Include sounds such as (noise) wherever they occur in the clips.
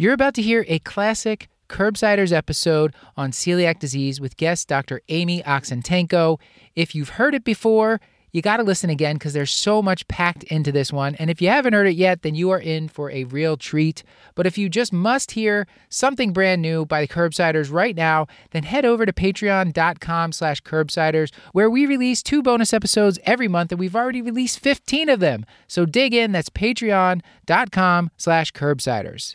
You're about to hear a classic Curbsiders episode on celiac disease with guest Dr. Amy Oxentenko. If you've heard it before, you got to listen again because there's so much packed into this one. And if you haven't heard it yet, then you are in for a real treat. But if you just must hear something brand new by the Curbsiders right now, then head over to patreon.com slash curbsiders, where we release two bonus episodes every month, and we've already released 15 of them. So dig in. That's patreon.com slash curbsiders.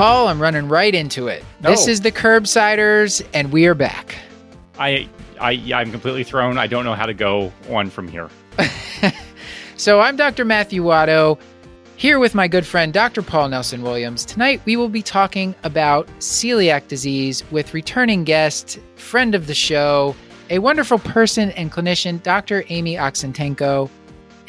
Paul, I'm running right into it. This Oh. is the Curbsiders, and we are back. I, I, I'm completely thrown. I don't know how to go on from here. (laughs) So I'm Dr. Matthew Watto, here with my good friend Dr. Paul Nelson Williams. Tonight we will be talking about celiac disease with returning guest, friend of the show, a wonderful person and clinician, Dr. Amy Oxentenko.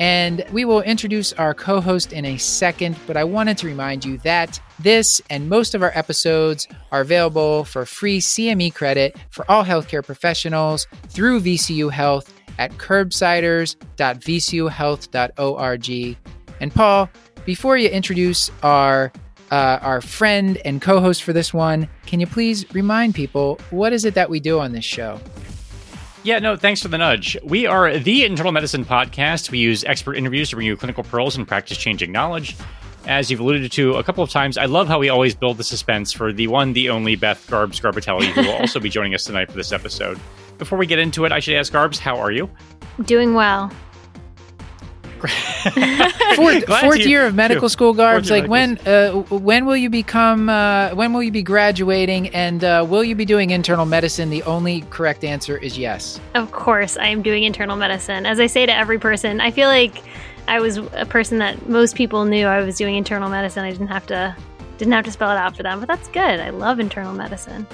And we will introduce our co host in a second, but I wanted to remind you that this and most of our episodes are available for free CME credit for all healthcare professionals through VCU Health at curbsiders.vcuhealth.org. And Paul, before you introduce our uh, our friend and co-host for this one, can you please remind people what is it that we do on this show? Yeah, no, thanks for the nudge. We are the Internal Medicine Podcast. We use expert interviews to bring you clinical pearls and practice changing knowledge. As you've alluded to a couple of times, I love how we always build the suspense for the one, the only Beth Garbs Garbitelli, who will also be joining us tonight for this episode. Before we get into it, I should ask Garbs, how are you? Doing well. (laughs) Fourth, fourth you- year of medical you- school, Garbs. Like when uh, when will you become? Uh, when will you be graduating? And uh, will you be doing internal medicine? The only correct answer is yes. Of course, I am doing internal medicine. As I say to every person, I feel like I was a person that most people knew I was doing internal medicine. I didn't have to didn't have to spell it out for them, but that's good. I love internal medicine.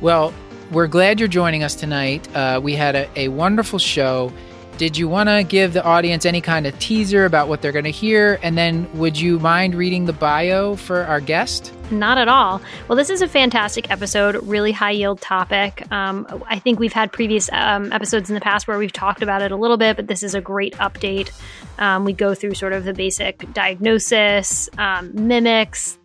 Well, we're glad you're joining us tonight. Uh, we had a, a wonderful show. Did you want to give the audience any kind of teaser about what they're going to hear? And then would you mind reading the bio for our guest? Not at all. Well, this is a fantastic episode, really high yield topic. Um, I think we've had previous um, episodes in the past where we've talked about it a little bit, but this is a great update. Um, we go through sort of the basic diagnosis, um, mimics,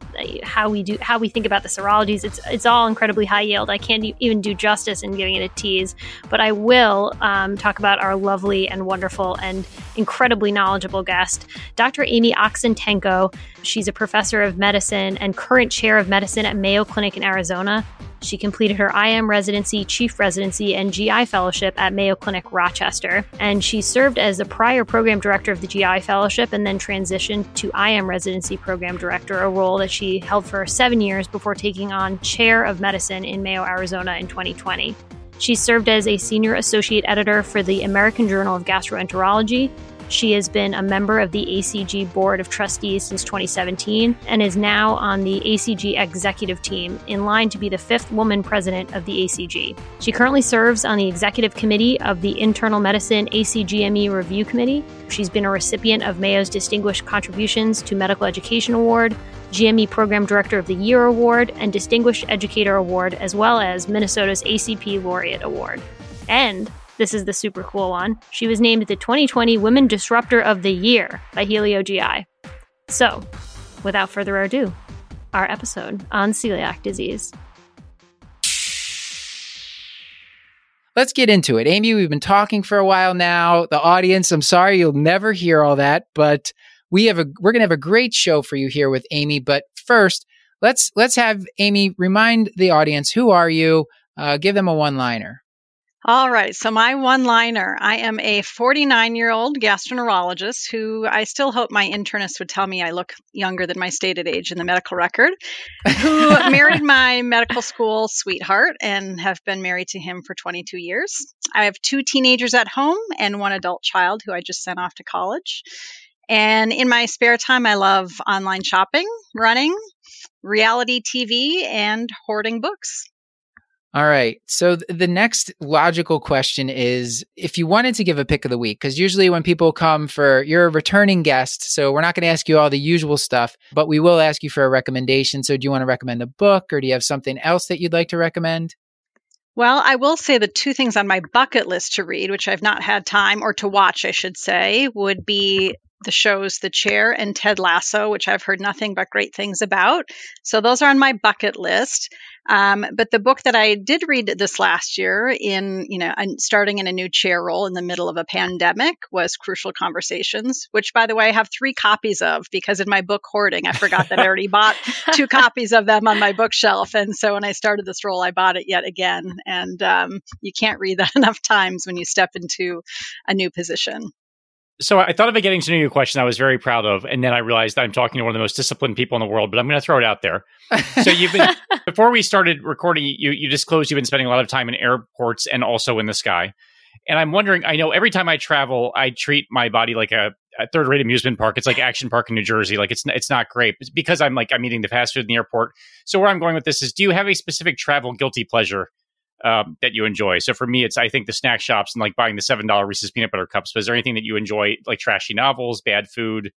how we do how we think about the serologies. It's it's all incredibly high yield. I can't even do justice in giving it a tease, but I will um, talk about our lovely and wonderful and incredibly knowledgeable guest, Dr. Amy Oxentenko. She's a professor of medicine and current chair of medicine at Mayo Clinic in Arizona. She completed her IM residency, chief residency, and GI fellowship at Mayo Clinic Rochester. And she served as the prior program director of the GI fellowship and then transitioned to IM residency program director, a role that she held for seven years before taking on chair of medicine in Mayo, Arizona in 2020. She served as a senior associate editor for the American Journal of Gastroenterology. She has been a member of the ACG Board of Trustees since 2017 and is now on the ACG executive team, in line to be the fifth woman president of the ACG. She currently serves on the executive committee of the Internal Medicine ACGME Review Committee. She's been a recipient of Mayo's Distinguished Contributions to Medical Education Award, GME Program Director of the Year Award, and Distinguished Educator Award, as well as Minnesota's ACP Laureate Award. And this is the super cool one. She was named the 2020 Women Disruptor of the Year by Healio GI. So, without further ado, our episode on celiac disease. Let's get into it. Amy, we've been talking for a while now. The audience, I'm sorry you'll never hear all that, but we have a we're going to have a great show for you here with Amy, but first, let's let's have Amy remind the audience who are you? Uh, give them a one-liner. All right. So, my one liner I am a 49 year old gastroenterologist who I still hope my internist would tell me I look younger than my stated age in the medical record, who (laughs) married my medical school sweetheart and have been married to him for 22 years. I have two teenagers at home and one adult child who I just sent off to college. And in my spare time, I love online shopping, running, reality TV, and hoarding books. All right. So th- the next logical question is if you wanted to give a pick of the week, because usually when people come for, you're a returning guest. So we're not going to ask you all the usual stuff, but we will ask you for a recommendation. So do you want to recommend a book or do you have something else that you'd like to recommend? Well, I will say the two things on my bucket list to read, which I've not had time or to watch, I should say, would be the shows The Chair and Ted Lasso, which I've heard nothing but great things about. So those are on my bucket list. Um, but the book that I did read this last year, in you know, starting in a new chair role in the middle of a pandemic, was Crucial Conversations, which, by the way, I have three copies of because in my book hoarding, I forgot that I already bought (laughs) two copies of them on my bookshelf, and so when I started this role, I bought it yet again. And um, you can't read that (laughs) enough times when you step into a new position. So I thought of a getting to know you question I was very proud of, and then I realized I'm talking to one of the most disciplined people in the world. But I'm going to throw it out there. So you've been (laughs) before we started recording, you you disclosed you've been spending a lot of time in airports and also in the sky. And I'm wondering, I know every time I travel, I treat my body like a, a third rate amusement park. It's like Action Park in New Jersey. Like it's it's not great it's because I'm like I'm eating the fast food in the airport. So where I'm going with this is, do you have a specific travel guilty pleasure um, that you enjoy. So for me, it's I think the snack shops and like buying the seven dollar Reese's peanut butter cups. But is there anything that you enjoy, like trashy novels, bad food,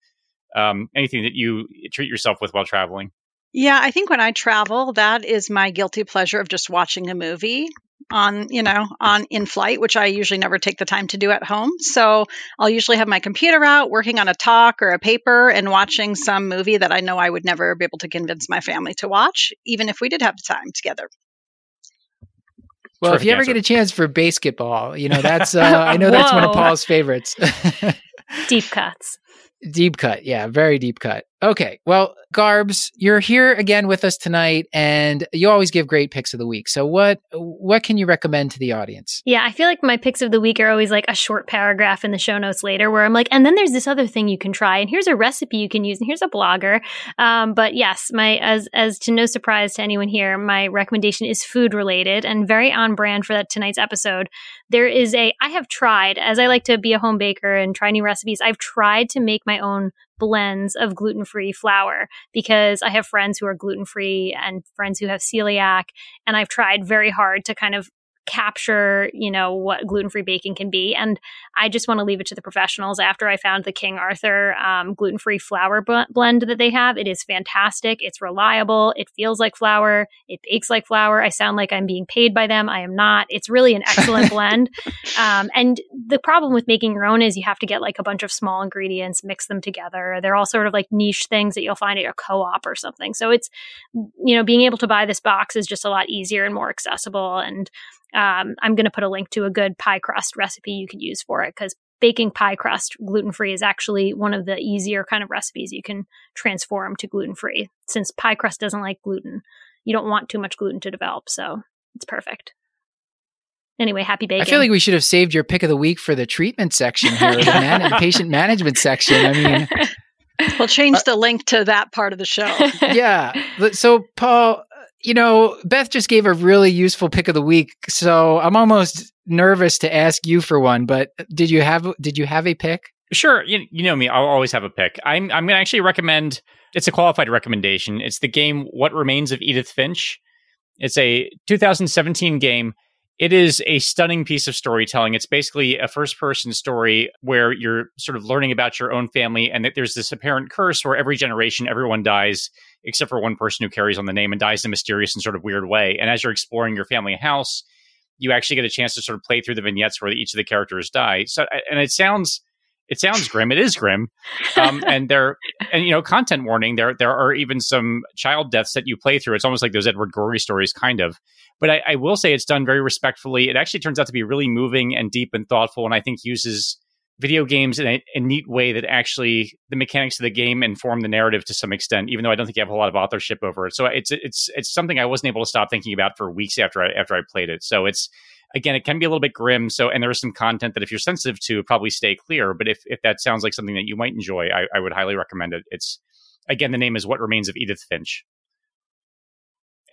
um, anything that you treat yourself with while traveling? Yeah, I think when I travel, that is my guilty pleasure of just watching a movie on, you know, on in flight, which I usually never take the time to do at home. So I'll usually have my computer out, working on a talk or a paper and watching some movie that I know I would never be able to convince my family to watch, even if we did have the time together. Well, if you ever get a chance for basketball, you know that's uh, I know that's one of (laughs) Paul's favorites. (laughs) Deep cuts. Deep cut, yeah, very deep cut. Okay, well, Garbs, you're here again with us tonight, and you always give great picks of the week. So, what what can you recommend to the audience? Yeah, I feel like my picks of the week are always like a short paragraph in the show notes later, where I'm like, and then there's this other thing you can try, and here's a recipe you can use, and here's a blogger. Um, but yes, my as as to no surprise to anyone here, my recommendation is food related and very on brand for that tonight's episode. There is a I have tried as I like to be a home baker and try new recipes. I've tried to make my own blends of gluten free flour because I have friends who are gluten free and friends who have celiac. And I've tried very hard to kind of capture, you know, what gluten-free baking can be. And I just want to leave it to the professionals. After I found the King Arthur um, gluten-free flour b- blend that they have, it is fantastic. It's reliable. It feels like flour. It bakes like flour. I sound like I'm being paid by them. I am not. It's really an excellent (laughs) blend. Um, and the problem with making your own is you have to get like a bunch of small ingredients, mix them together. They're all sort of like niche things that you'll find at a co-op or something. So it's, you know, being able to buy this box is just a lot easier and more accessible. And um, I'm going to put a link to a good pie crust recipe you could use for it because baking pie crust gluten free is actually one of the easier kind of recipes you can transform to gluten free. Since pie crust doesn't like gluten, you don't want too much gluten to develop, so it's perfect. Anyway, happy baking. I feel like we should have saved your pick of the week for the treatment section here, the, man- the (laughs) patient management section. I mean, we'll change uh, the link to that part of the show. (laughs) yeah. So, Paul, you know, Beth just gave a really useful pick of the week, so I'm almost nervous to ask you for one. But did you have did you have a pick? Sure, you, you know me. I'll always have a pick. I'm I'm going to actually recommend. It's a qualified recommendation. It's the game What Remains of Edith Finch. It's a 2017 game. It is a stunning piece of storytelling. It's basically a first person story where you're sort of learning about your own family and that there's this apparent curse where every generation everyone dies except for one person who carries on the name and dies in a mysterious and sort of weird way. And as you're exploring your family house, you actually get a chance to sort of play through the vignettes where each of the characters die. So, and it sounds it sounds grim. It is grim, um, (laughs) and there and you know, content warning. There there are even some child deaths that you play through. It's almost like those Edward Gorey stories, kind of. But I, I will say it's done very respectfully. It actually turns out to be really moving and deep and thoughtful, and I think uses video games in a, a, neat way that actually the mechanics of the game inform the narrative to some extent, even though I don't think you have a lot of authorship over it. So it's it's it's something I wasn't able to stop thinking about for weeks after I after I played it. So it's again, it can be a little bit grim. So and there is some content that if you're sensitive to, probably stay clear. But if if that sounds like something that you might enjoy, I, I would highly recommend it. It's again, the name is What Remains of Edith Finch.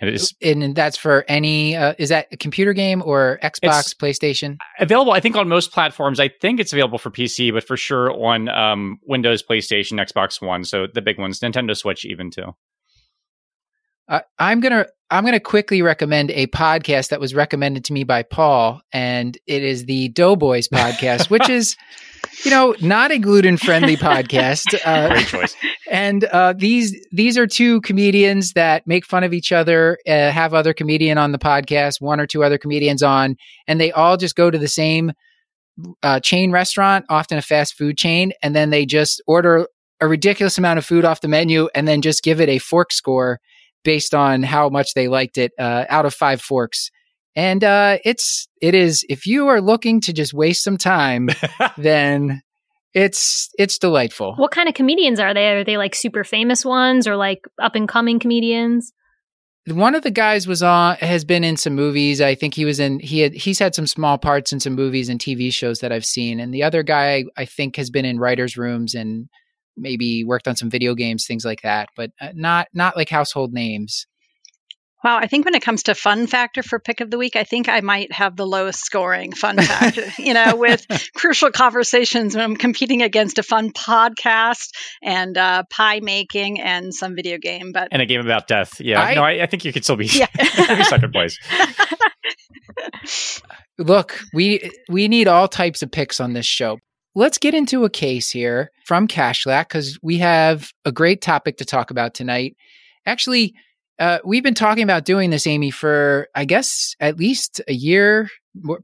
And it is And that's for any, uh, is that a computer game or Xbox, PlayStation? available, I think, on most platforms. I think it's available for PC, but for sure on um, Windows, PlayStation, Xbox One. So the big ones, Nintendo Switch, even too. Uh, I'm gonna I'm gonna quickly recommend a podcast that was recommended to me by Paul, and it is the Doughboys (laughs) podcast, which is, you know, not a gluten friendly (laughs) podcast. Uh, Great choice. and uh, these these are two comedians that make fun of each other, uh, have other comedian on the podcast, one or two other comedians on, and they all just go to the same uh, chain restaurant, often a fast food chain, and then they just order a ridiculous amount of food off the menu, and then just give it a fork score based on how much they liked it uh, out of five forks. And uh, it's it is if you are looking to just waste some time, (laughs) then it's it's delightful. What kind of comedians are they? Are they like super famous ones or like up and coming comedians? one of the guys was on has been in some movies i think he was in he had he's had some small parts in some movies and tv shows that i've seen and the other guy i think has been in writers rooms and maybe worked on some video games things like that but uh, not not like household names Wow, I think when it comes to fun factor for pick of the week, I think I might have the lowest scoring fun factor. (laughs) you know, with crucial conversations when I'm competing against a fun podcast and uh, pie making and some video game. But and a game about death. Yeah. I- no, I, I think you could still be Yeah. (laughs) second place. (laughs) look we we need all types of picks on this show let's get into a case here from Kashlak because we have a great topic to talk about tonight actually uh, we've been talking about doing this amy for i guess at least a year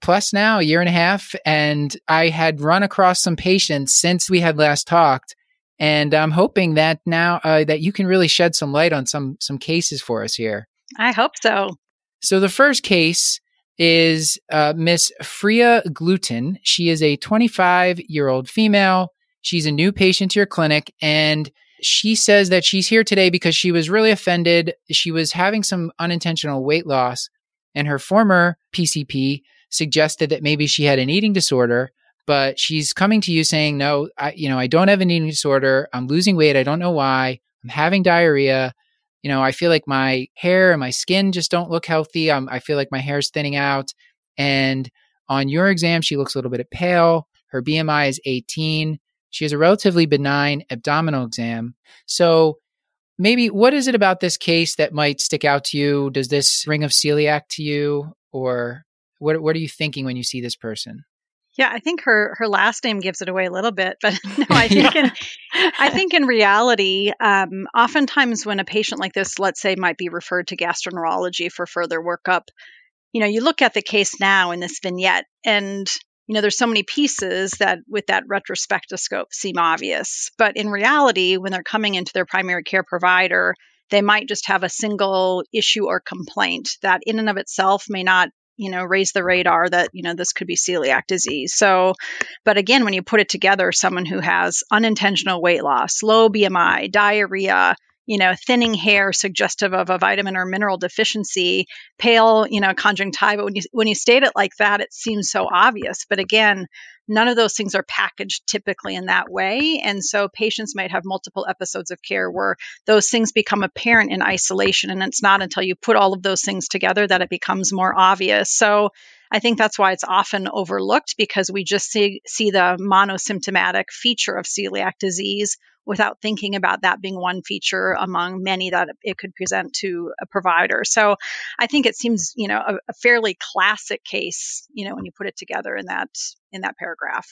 plus now a year and a half and i had run across some patients since we had last talked and i'm hoping that now uh, that you can really shed some light on some some cases for us here I hope so. so the first case is uh, Miss Freya Gluten. She is a 25 year old female. She's a new patient to your clinic, and she says that she's here today because she was really offended. She was having some unintentional weight loss, and her former PCP suggested that maybe she had an eating disorder. But she's coming to you saying, "No, I, you know, I don't have an eating disorder. I'm losing weight. I don't know why. I'm having diarrhea you know, I feel like my hair and my skin just don't look healthy. Um, I feel like my hair's thinning out. And on your exam, she looks a little bit pale. Her BMI is 18. She has a relatively benign abdominal exam. So, maybe what is it about this case that might stick out to you? Does this ring of celiac to you? Or what, what are you thinking when you see this person? Yeah, I think her her last name gives it away a little bit, but (laughs) no, I (laughs) think in I think in reality, um, oftentimes when a patient like this, let's say, might be referred to gastroenterology for further workup, you know, you look at the case now in this vignette, and you know, there's so many pieces that with that retrospectoscope seem obvious, but in reality, when they're coming into their primary care provider, they might just have a single issue or complaint that, in and of itself, may not you know raise the radar that you know this could be celiac disease. So but again when you put it together someone who has unintentional weight loss low bmi diarrhea you know thinning hair suggestive of a vitamin or mineral deficiency pale you know conjunctiva when you when you state it like that it seems so obvious. But again none of those things are packaged typically in that way. And so patients might have multiple episodes of care where those things become apparent in isolation and it's not until you put all of those things together that it becomes more obvious. So I think that's why it's often overlooked because we just see, see the monosymptomatic feature of celiac disease without thinking about that being one feature among many that it could present to a provider. So I think it seems, you know, a, a fairly classic case, you know, when you put it together in that in that paragraph.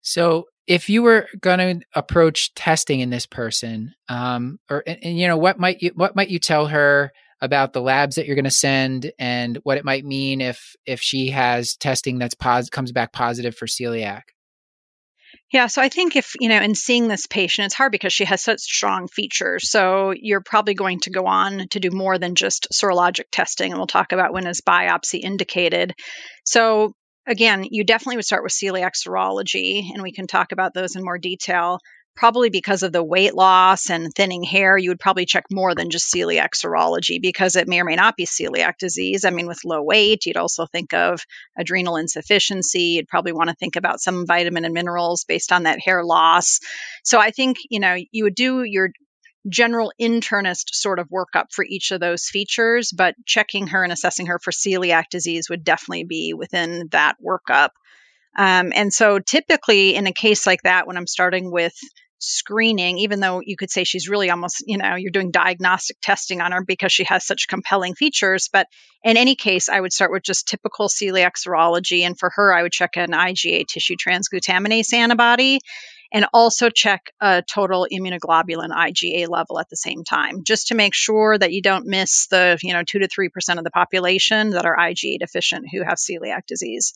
So, if you were going to approach testing in this person, um, or and, and, you know, what might you what might you tell her about the labs that you're going to send, and what it might mean if if she has testing that's pos- comes back positive for celiac? Yeah, so I think if, you know, in seeing this patient, it's hard because she has such strong features. So you're probably going to go on to do more than just serologic testing. And we'll talk about when is biopsy indicated. So again, you definitely would start with celiac serology, and we can talk about those in more detail. Probably because of the weight loss and thinning hair, you would probably check more than just celiac serology because it may or may not be celiac disease. I mean, with low weight, you'd also think of adrenal insufficiency. You'd probably want to think about some vitamin and minerals based on that hair loss. So I think, you know, you would do your general internist sort of workup for each of those features, but checking her and assessing her for celiac disease would definitely be within that workup. Um, and so typically in a case like that, when I'm starting with screening, even though you could say she's really almost, you know, you're doing diagnostic testing on her because she has such compelling features. But in any case, I would start with just typical celiac serology. And for her, I would check an IgA tissue transglutaminase antibody and also check a total immunoglobulin IgA level at the same time, just to make sure that you don't miss the, you know, two to 3% of the population that are IgA deficient who have celiac disease.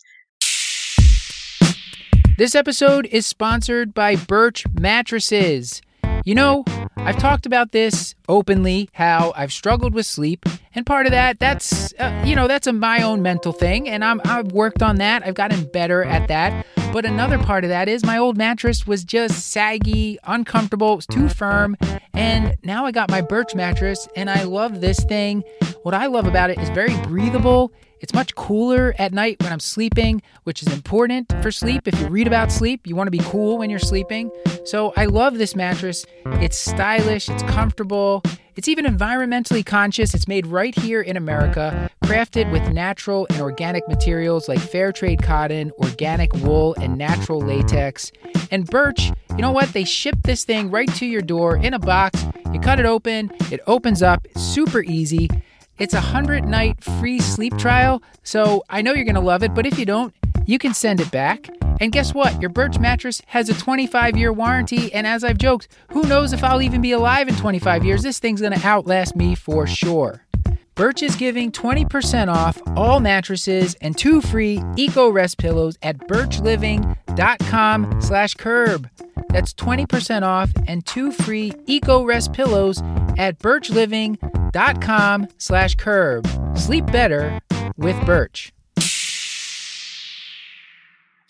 This episode is sponsored by Birch Mattresses. You know, I've talked about this openly how I've struggled with sleep, and part of that that's uh, you know, that's a my own mental thing and I'm I've worked on that. I've gotten better at that. But another part of that is my old mattress was just saggy, uncomfortable, it was too firm, and now I got my Birch mattress and I love this thing. What I love about it is very breathable. It's much cooler at night when I'm sleeping, which is important for sleep. If you read about sleep, you want to be cool when you're sleeping. So I love this mattress. It's stylish, stylish, it's comfortable, it's even environmentally conscious. It's made right here in America, crafted with natural and organic materials like fair trade cotton, organic wool, and natural latex. And Birch, you know what? They ship this thing right to your door in a box. You cut it open, it opens up, it's super easy. It's a 100 night free sleep trial, so I know you're going to love it, but if you don't, you can send it back. And guess what? Your Birch mattress has a 25 year warranty, and as I've joked, who knows if I'll even be alive in 25 years? This thing's going to outlast me for sure. Birch is giving 20% off all mattresses and two free Eco Rest pillows at birchliving.com slash curb. That's 20% off and two free Eco Rest pillows at birchliving.com slash curb. Sleep better with Birch.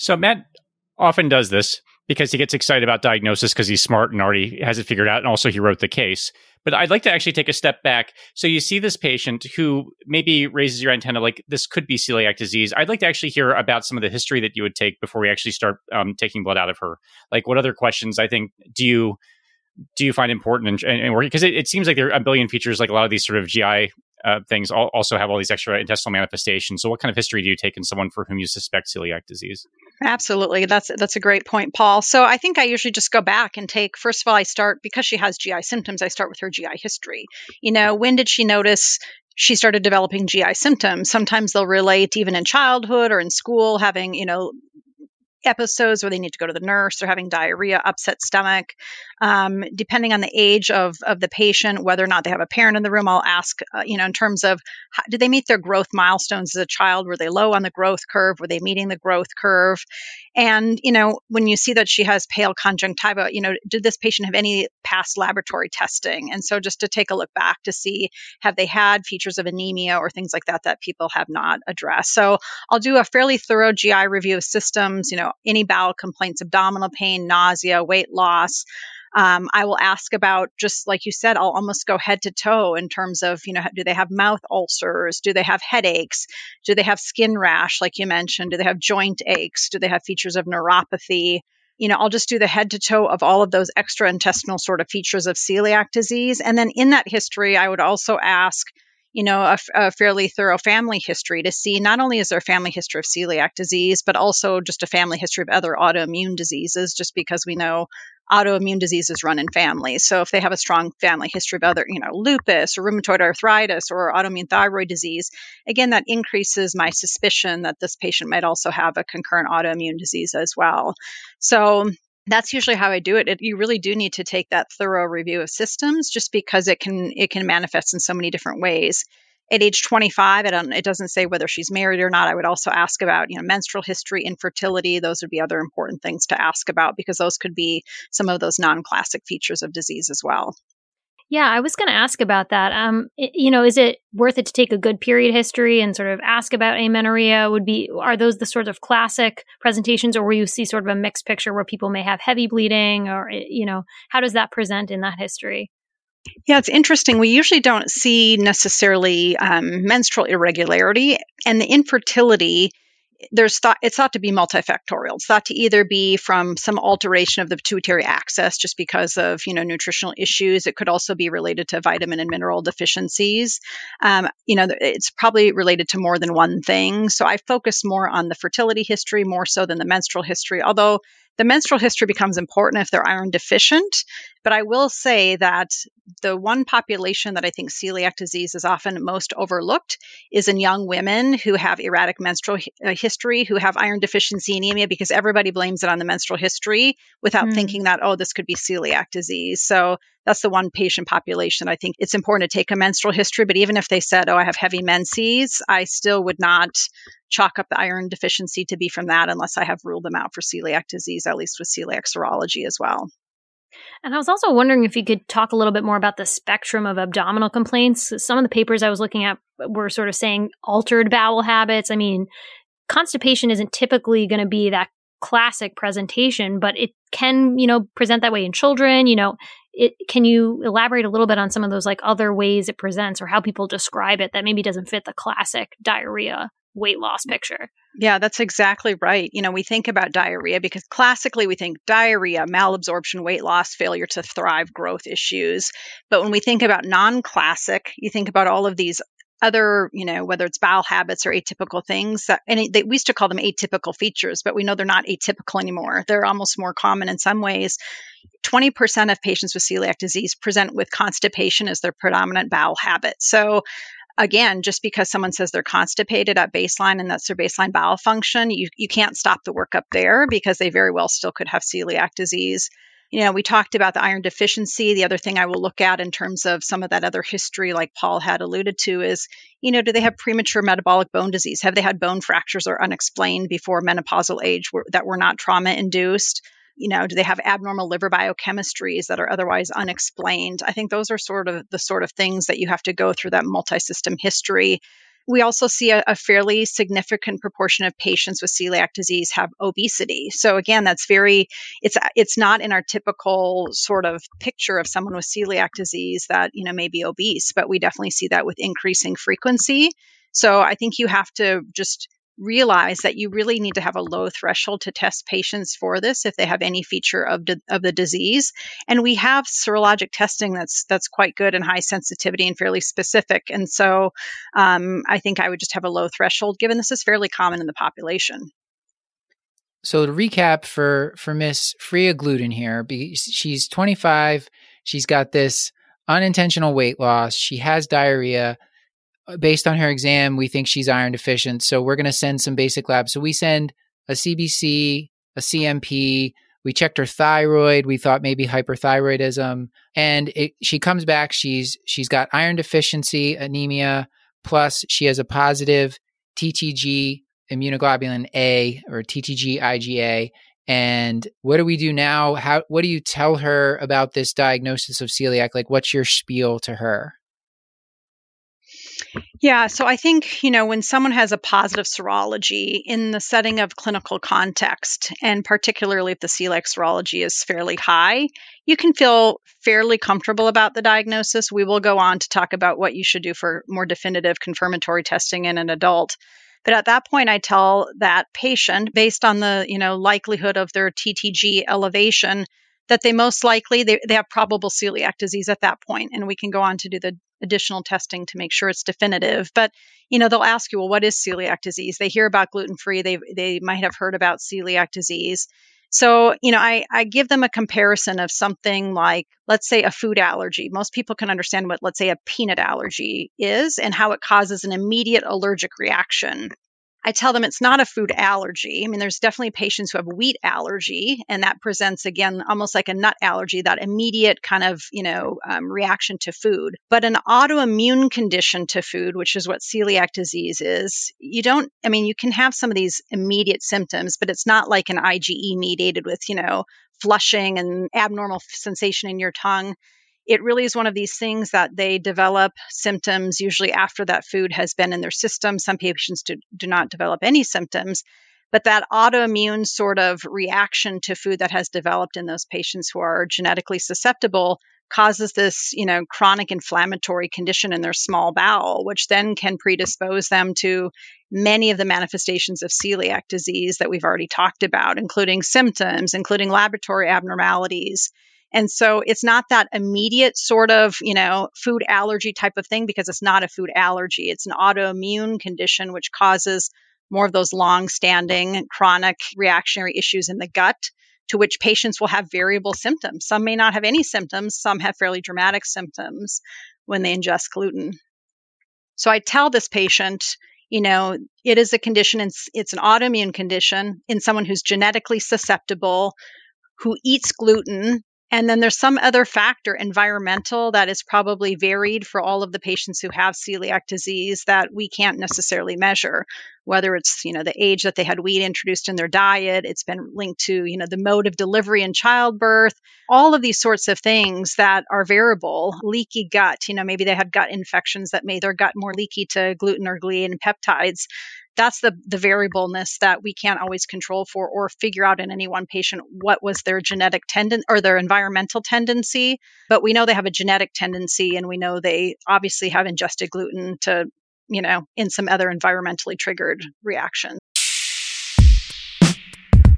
So Matt often does this because he gets excited about diagnosis because he's smart and already has it figured out. And also he wrote the case. But I'd like to actually take a step back. So you see this patient who maybe raises your antenna, like this could be celiac disease. I'd like to actually hear about some of the history that you would take before we actually start um, taking blood out of her. Like what other questions I think do you do you find important and, working? Because it, it, seems like there are a billion features, like a lot of these sort of GI uh, things also have all these extra intestinal manifestations. So, what kind of history do you take in someone for whom you suspect celiac disease? Absolutely, that's that's a great point, Paul. So, I think I usually just go back and take. First of all, I start because she has GI symptoms. I start with her GI history. You know, when did she notice she started developing GI symptoms. Sometimes they'll relate even in childhood or in school, having, you know, episodes where they need to go to the nurse, they're having diarrhea, upset stomach. Um, depending on the age of, of the patient, whether or not they have a parent in the room, I'll ask, uh, you know, in terms of how, did they meet their growth milestones as a child? Were they low on the growth curve? Were they meeting the growth curve? And, you know, when you see that she has pale conjunctiva, you know, did this patient have any past laboratory testing? And so just to take a look back to see have they had features of anemia or things like that that people have not addressed. So I'll do a fairly thorough GI review of systems, you know, any bowel complaints, abdominal pain, nausea, weight loss. Um, I will ask about just like you said, I'll almost go head to toe in terms of, you know, do they have mouth ulcers? Do they have headaches? Do they have skin rash, like you mentioned? Do they have joint aches? Do they have features of neuropathy? You know, I'll just do the head to toe of all of those extra intestinal sort of features of celiac disease. And then in that history, I would also ask, you know, a, a, fairly thorough family history to see not only is there a family history of celiac disease, but also just a family history of other autoimmune diseases, just because we know autoimmune diseases run in families. So if they have a strong family history of other, you know, lupus or rheumatoid arthritis or autoimmune thyroid disease, again, that increases my suspicion that this patient might also have a concurrent autoimmune disease as well. So that's usually how I do it. it. You really do need to take that thorough review of systems just because it can it can manifest in so many different ways. At age 25, it, doesn't say whether she's married or not. I would also ask about, you know, menstrual history, infertility. Those would be other important things to ask about because those could be some of those non-classic features of disease as well. Yeah, I was going to ask about that. Um, it, you know, is it worth it to take a good period history and sort of ask about amenorrhea? Would be are those the sort of classic presentations, or where you see sort of a mixed picture where people may have heavy bleeding, or you know, how does that present in that history? Yeah, it's interesting. We usually don't see necessarily um, menstrual irregularity, and the infertility there's thought it's thought to be multifactorial. It's thought to either be from some alteration of the pituitary axis just because of you know nutritional issues. It could also be related to vitamin and mineral deficiencies. Um, you know, it's probably related to more than one thing. So I focus more on the fertility history more so than the menstrual history. Although the menstrual history becomes important if they're iron deficient. But I will say that the one population that I think celiac disease is often most overlooked is in young women who have erratic menstrual uh, history, who have iron deficiency anemia, because everybody blames it on the menstrual history without mm. thinking that, oh, this could be celiac disease. So that's the one patient population. I think it's important to take a menstrual history, but even if they said, oh, I have heavy menses, I still would not chalk up the iron deficiency to be from that unless I have ruled them out for celiac disease, at least with celiac serology as well. And I was also wondering if you could talk a little bit more about the spectrum of abdominal complaints. Some of the papers I was looking at were sort of saying altered bowel habits. I mean, constipation isn't typically going to be that classic presentation, but it can, you know, present that way in children. You know, it can you elaborate a little bit on some of those like other ways it presents or how people describe it that maybe doesn't fit the classic diarrhea weight loss picture. Yeah, that's exactly right. You know, we think about diarrhea because classically we think diarrhea, malabsorption, weight loss, failure to thrive, growth issues. But when we think about non classic, you think about all of these other, you know, whether it's bowel habits or atypical things. Uh, that, and it, they, we used to call them atypical features, but we know they're not atypical anymore. They're almost more common in some ways. 20% of patients with celiac disease present with constipation as their predominant bowel habit. So again, just because someone says they're constipated at baseline and that's their baseline bowel function, you, you can't stop the workup there because they very well still could have celiac disease. You know, we talked about the iron deficiency. The other thing I will look at in terms of some of that other history, like Paul had alluded to, is, you know, do they have premature metabolic bone disease? Have they had bone fractures or unexplained before menopausal age that were not trauma induced? you know do they have abnormal liver biochemistries that are otherwise unexplained i think those are sort of the sort of things that you have to go through that multi-system history we also see a, a, fairly significant proportion of patients with celiac disease have obesity. So again, that's very it's it's not in our typical sort of picture of someone with celiac disease that you know may be obese, but we definitely see that with increasing frequency. So I think you have to just realize that you really need to have a low threshold to test patients for this if they have any feature of, of the disease. And we have serologic testing that's that's quite good and high sensitivity and fairly specific. And so um, i think i would just have a low threshold given this is fairly common in the population. So to recap for for miss freya gluten here she's 25 she's got this unintentional weight loss she has diarrhea Uh, based on her exam, we think she's iron deficient. So we're going to send some basic labs. So we send a CBC, a CMP. We checked her thyroid. We thought maybe hyperthyroidism, and it, she comes back. She's she's got iron deficiency, anemia, plus she has a positive TTG immunoglobulin A or TTG IgA. And what do we do now? How what do you tell her about this diagnosis of celiac? Like, what's your spiel to her? Yeah, so I think, you know, when someone has a positive serology in the setting of clinical context, and particularly if the celiac serology is fairly high, you can feel fairly comfortable about the diagnosis. We will go on to talk about what you should do for more definitive confirmatory testing in an adult. But at that point, I tell that patient, based on the, you know, likelihood of their TTG elevation, that they most likely they, they have probable celiac disease at that point and we can go on to do the additional testing to make sure it's definitive. But you know, they'll ask you, well, what is celiac disease? They hear about gluten free. They they might have heard about celiac disease. So, you know, I, I give them a comparison of something like, let's say, a food allergy. Most people can understand what, let's say, a peanut allergy is and how it causes an immediate allergic reaction. I tell them it's not a food allergy. I mean, there's definitely patients who have wheat allergy, and that presents again almost like a nut allergy, that immediate kind of, you know, um, reaction to food. But an autoimmune condition to food, which is what celiac disease is, you don't, I mean, you can have some of these immediate symptoms, but it's not like an IgE mediated with, you know, flushing and abnormal sensation in your tongue it really is one of these things that they develop symptoms usually after that food has been in their system. Some patients do, do not develop any symptoms, but that autoimmune sort of reaction to food that has developed in those patients who are genetically susceptible causes this, you know, chronic inflammatory condition in their small bowel, which then can predispose them to many of the manifestations of celiac disease that we've already talked about, including symptoms, including laboratory abnormalities. And so it's not that immediate sort of, you know, food allergy type of thing because it's not a food allergy. It's an autoimmune condition which causes more of those long standing chronic reactionary issues in the gut to which patients will have variable symptoms. Some may not have any symptoms, some have fairly dramatic symptoms when they ingest gluten. So I tell this patient, you know, it is a condition, it's, it's an autoimmune condition in someone who's genetically susceptible, who eats gluten and then there's some other factor, environmental, that is probably varied for all of the patients who have celiac disease that we can't necessarily measure. Whether it's, you know, the age that they had wheat introduced in their diet, it's been linked to, you know, the mode of delivery in childbirth, all of these sorts of things that are variable. Leaky gut, you know, maybe they had gut infections that made their gut more leaky to gluten or gliadin peptides that's the the variableness that we can't always control for or figure out in any one patient what was their genetic tendency or their environmental tendency but we know they have a genetic tendency and we know they obviously have ingested gluten to you know in some other environmentally triggered reaction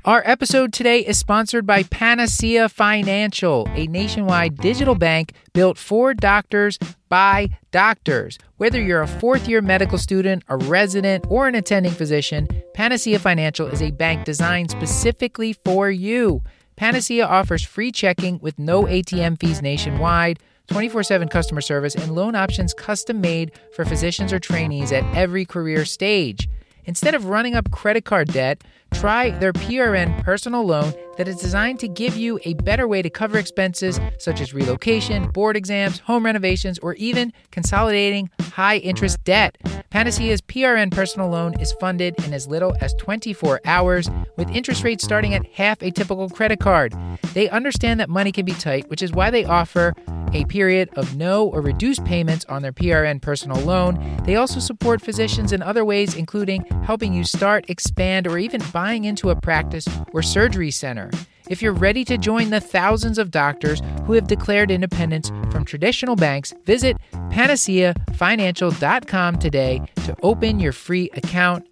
our episode today is sponsored by Panacea Financial, a nationwide digital bank built for doctors by doctors. Whether you're a fourth year medical student, a resident, or an attending physician, Panacea Financial is a bank designed specifically for you. Panacea offers free checking with no ATM fees nationwide. 24 7 customer service and loan options custom made for physicians or trainees at every career stage. Instead of running up credit card debt, try their PRN personal loan that is designed to give you a better way to cover expenses such as relocation, board exams, home renovations, or even consolidating high interest debt. Panacea's PRN personal loan is funded in as little as 24 hours, with interest rates starting at half a typical credit card. They understand that money can be tight, which is why they offer a period of no or reduced payments on their PRN personal loan. They also support physicians in other ways, including helping you start, expand, or even buying into a practice or surgery center. If you're ready to join the thousands of doctors who have declared independence from traditional banks, visit panaceafinancial.com today to open your free account.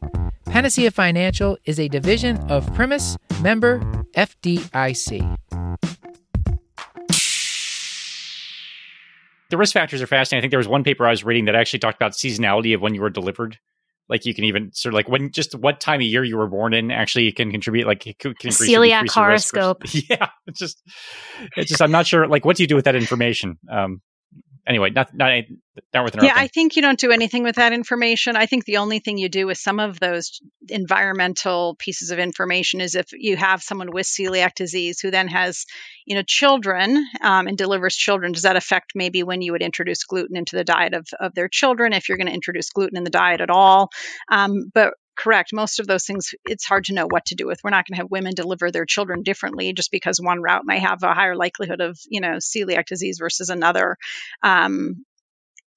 Panacea Financial is a division of Primis, member FDIC. The risk factors are fascinating. I think there was one paper I was reading that actually talked about seasonality of when you were delivered like you can even sort of like when just what time of year you were born in actually can contribute like can, can celiac horoscope. (laughs) Yeah it's just it's just i'm not sure like what do you do with that information? Um anyway, not not not worth Yeah, I think you don't do anything with that information. I think the only thing you do with some of those environmental pieces of information is if you have someone with celiac disease who then has, you know, children um, and delivers children. Does that affect maybe when you would introduce gluten into the diet of of their children? If you're going to introduce gluten in the diet at all, um, but correct. Most of those things, it's hard to know what to do with. We're not going to have women deliver their children differently just because one route may have a higher likelihood of, you know, celiac disease versus another. Um,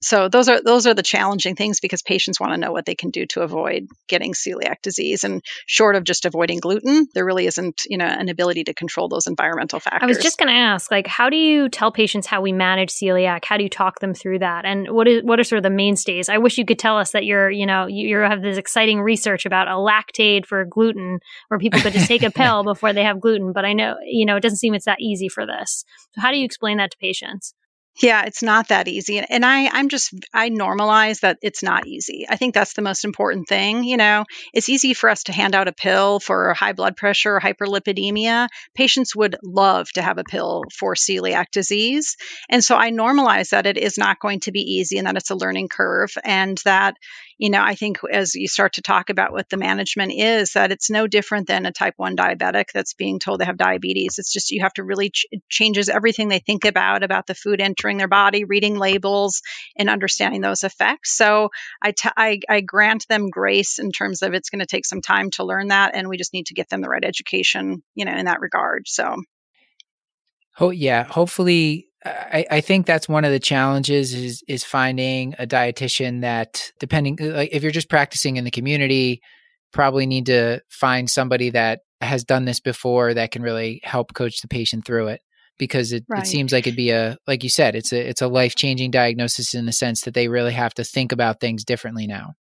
so those are those are the challenging things because patients want to know what they can do to avoid getting celiac disease. And short of just avoiding gluten there really isn't you know an ability to control those environmental factors i was just going to ask like how do you tell patients how we manage celiac? How do you talk them through that? And what is what are sort of the mainstays? I wish you could tell us that you're you know you have this exciting research about a lactase for gluten where people could just take a (laughs) pill before they have gluten. But i know you know it doesn't seem it's that easy for this. So how do you explain that to patients yeah, it's not that easy. And I, I'm just, I normalize that it's not easy. I think that's the most important thing. You know, it's easy for us to hand out a pill for high blood pressure or hyperlipidemia. Patients would love to have a pill for celiac disease. And so I normalize that it is not going to be easy and that it's a learning curve and that, you know, I think as you start to talk about what the management is, that it's no different than a type 1 diabetic that's being told they have diabetes. It's just you have to really ch- changes everything they think about, about the food entering their body, reading labels, and understanding those effects. So I, t- I, I grant them grace in terms of it's going to take some time to learn that, and we just need to get them the right education, you know, in that regard. So. Oh yeah, hopefully I, I, think that's one of the challenges is is finding a dietitian that depending like if you're just practicing in the community, probably need to find somebody that has done this before that can really help coach the patient through it because it, right. it seems like it'd be a like you said it's a it's a life changing diagnosis in the sense that they really have to think about things differently now.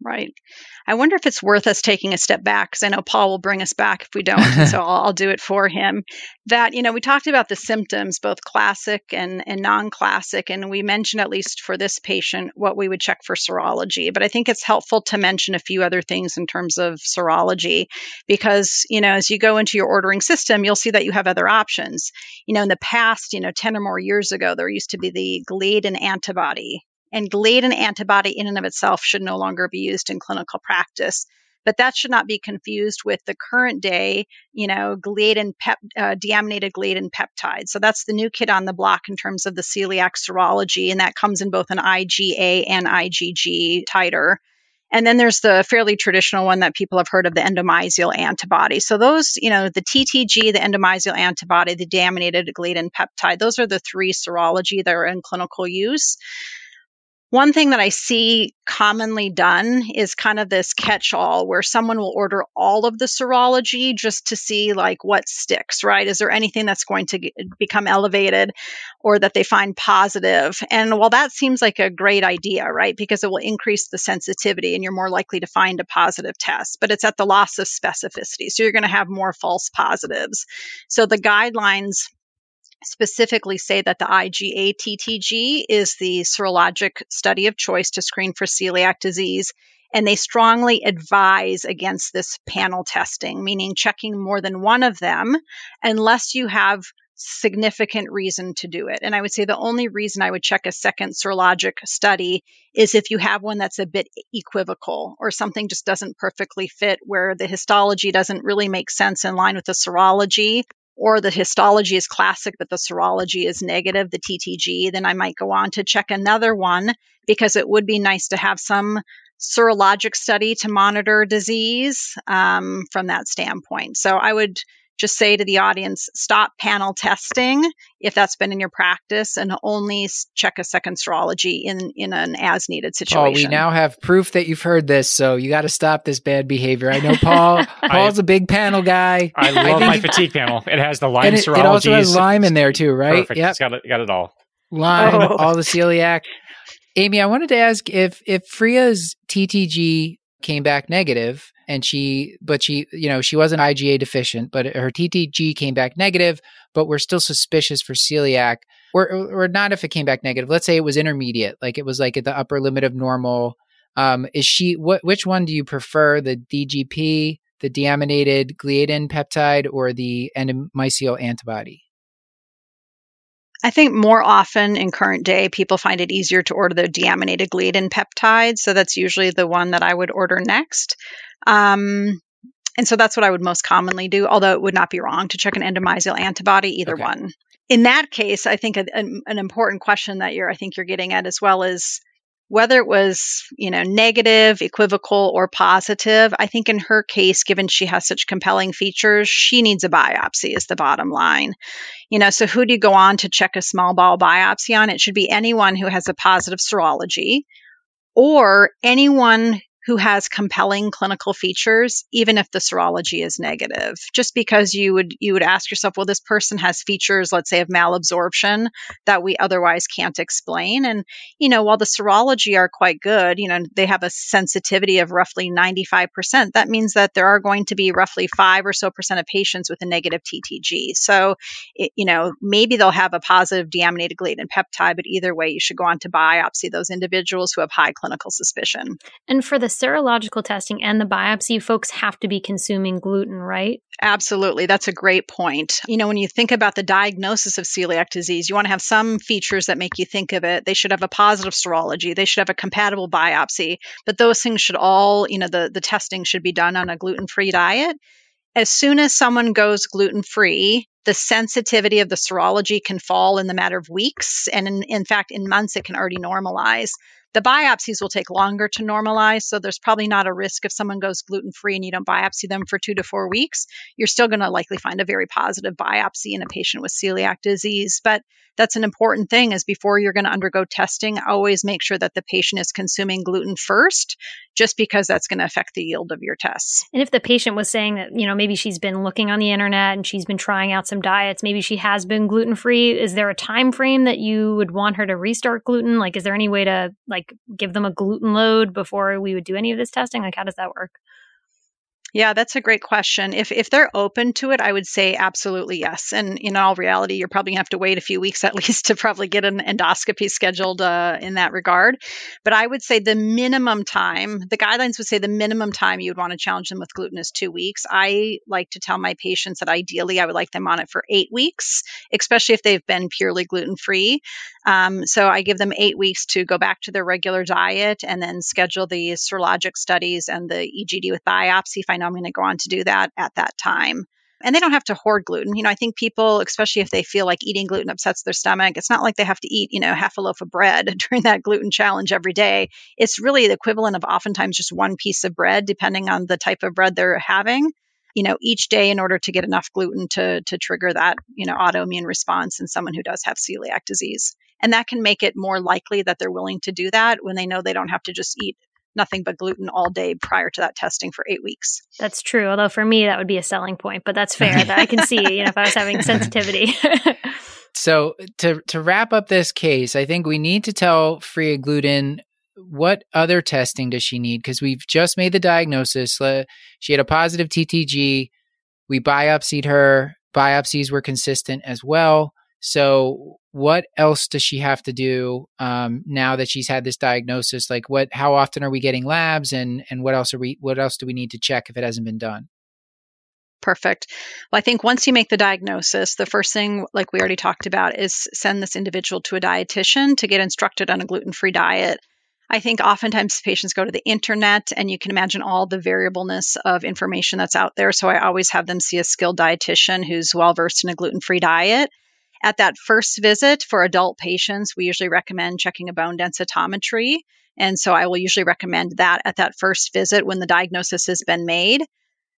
Right. I wonder if it's worth us taking a step back because I know Paul will bring us back if we don't. so (laughs) I'll, I'll, do it for him. That, you know, we talked about the symptoms, both classic and, and non classic. And we mentioned, at least for this patient, what we would check for serology. But I think it's helpful to mention a few other things in terms of serology because, you know, as you go into your ordering system, you'll see that you have other options. You know, in the past, you know, 10 or more years ago, there used to be the gliadin antibody and gliadin antibody in and of itself should no longer be used in clinical practice. But that should not be confused with the current day, you know, gliadin pep, uh, deaminated gliadin peptide. So that's the new kid on the block in terms of the celiac serology, and that comes in both an IgA and IgG titer. And then there's the fairly traditional one that people have heard of, the endomysial antibody. So those, you know, the TTG, the endomysial antibody, the deaminated gliadin peptide, those are the three serology that are in clinical use. One thing that I see commonly done is kind of this catch all where someone will order all of the serology just to see like what sticks, right? Is there anything that's going to become elevated or that they find positive? And while that seems like a great idea, right? Because it will increase the sensitivity and you're more likely to find a positive test, but it's at the loss of specificity. So you're going to have more false positives. So the guidelines specifically say that the IgA TTG is the serologic study of choice to screen for celiac disease. And they strongly advise against this panel testing, meaning checking more than one of them, unless you have significant reason to do it. And I would say the only reason I would check a second serologic study is if you have one that's a bit equivocal or something just doesn't perfectly fit where the histology doesn't really make sense in line with the serology or the histology is classic, but the serology is negative, the TTG, then I might go on to check another one because it would be nice to have some serologic study to monitor disease um, from that standpoint. So I would just say to the audience stop panel testing if that's been in your practice and only check a second serology in in an as needed situation. Paul, we now have proof that you've heard this, so you got to stop this bad behavior. I know Paul. (laughs) Paul's I, a big panel guy. I love I my fatigue panel. It has the Lyme it, serology. It also has Lyme in there too, right? Perfect. Yep. It's got it, got it all. Lyme, oh. all the celiac. Amy, I wanted to ask if if Freya's TTG came back negative and she but she you know she wasn't IgA deficient but her TTG came back negative but we're still suspicious for celiac. Or or not if it came back negative let's say it was intermediate like it was like at the upper limit of normal. Um is she what which one do you prefer the DGP the deaminated gliadin peptide or the endomysial antibody I think more often in current day, people find it easier to order the deaminated gliadin peptide. So that's usually the one that I would order next. Um, and so that's what I would most commonly do, although it would not be wrong to check an endomysial antibody, either okay. one. In that case, I think a, an important question that you're, I think you're getting at as well is whether it was, you know, negative, equivocal, or positive. I think in her case, given she has such compelling features, she needs a biopsy is the bottom line. You know, so who do you go on to check a small bowel biopsy on? It should be anyone who has a positive serology or anyone who has compelling clinical features even if the serology is negative. Just because you would you would ask yourself well this person has features let's say of malabsorption that we otherwise can't explain. And you know while the serology are quite good you know they have a sensitivity of roughly 95% that means that there are going to be roughly 5 or so percent of patients with a negative TTG so it, you know maybe they'll have a positive deaminated gliadin peptide but either way you should go on to biopsy those individuals who have high clinical suspicion. And for the serological testing and the biopsy, folks have to be consuming gluten, right? Absolutely. That's a great point. You know, when you think about the diagnosis of celiac disease, you want to have some features that make you think of it. They should have a positive serology, they should have a compatible biopsy, but those things should all, you know, the, the testing should be done on a gluten free diet. As soon as someone goes gluten free, the sensitivity of the serology can fall in the matter of weeks. And in, in fact, in months, it can already normalize. The biopsies will take longer to normalize, so there's probably not a risk if someone goes gluten free and you don't biopsy them for two to four weeks. You're still going to likely find a very positive biopsy in a patient with celiac disease. But that's an important thing is before you're going to undergo testing, always make sure that the patient is consuming gluten first, just because that's going to affect the yield of your tests. And if the patient was saying that, you know, maybe she's been looking on the internet and she's been trying out some diets. Maybe she has been gluten free. Is there a time frame that you would want her to restart gluten? Like, is there any way to like give them a gluten load before we would do any of this testing? Like, how does that work? Yeah, that's a great question. If if they're open to it, I would say absolutely yes. And in all reality, you're probably gonna have to wait a few weeks (laughs) at least to probably get an endoscopy scheduled uh, in that regard. But I would say the minimum time, the guidelines would say the minimum time you would want to challenge them with gluten is two weeks. I like to tell my patients that ideally I would like them on it for eight weeks, especially if they've been purely gluten free. Um, so I give them eight weeks to go back to their regular diet and then schedule the serologic studies and the EGD with biopsy if I know I'm going to go on to do that at that time. And they don't have to hoard gluten. You know, I think people, especially if they feel like eating gluten upsets their stomach, it's not like they have to eat, you know, half a loaf of bread (laughs) during that gluten challenge every day. It's really the equivalent of oftentimes just one piece of bread, depending on the type of bread they're having you know each day in order to get enough gluten to to trigger that you know autoimmune response in someone who does have celiac disease and that can make it more likely that they're willing to do that when they know they don't have to just eat nothing but gluten all day prior to that testing for eight weeks. That's true. Although for me, that would be a selling point, but that's fair that I can see, you know, if I was having (laughs) sensitivity. (laughs) so to, to wrap up this case, I think we need to tell Freya Gluten what other testing does she need? Because we've just made the diagnosis. She had a positive TTG. We biopsied her. Biopsies were consistent as well. So, what else does she have to do um, now that she's had this diagnosis? Like, what? How often are we getting labs, and and what else are we? What else do we need to check if it hasn't been done? Perfect. Well, I think once you make the diagnosis, the first thing, like we already talked about, is send this individual to a dietitian to get instructed on a gluten free diet. I think oftentimes patients go to the internet and you can imagine all the variableness of information that's out there. So I always have them see a skilled dietitian who's well versed in a gluten free diet. At that first visit for adult patients, we usually recommend checking a bone densitometry. And so I will usually recommend that at that first visit when the diagnosis has been made.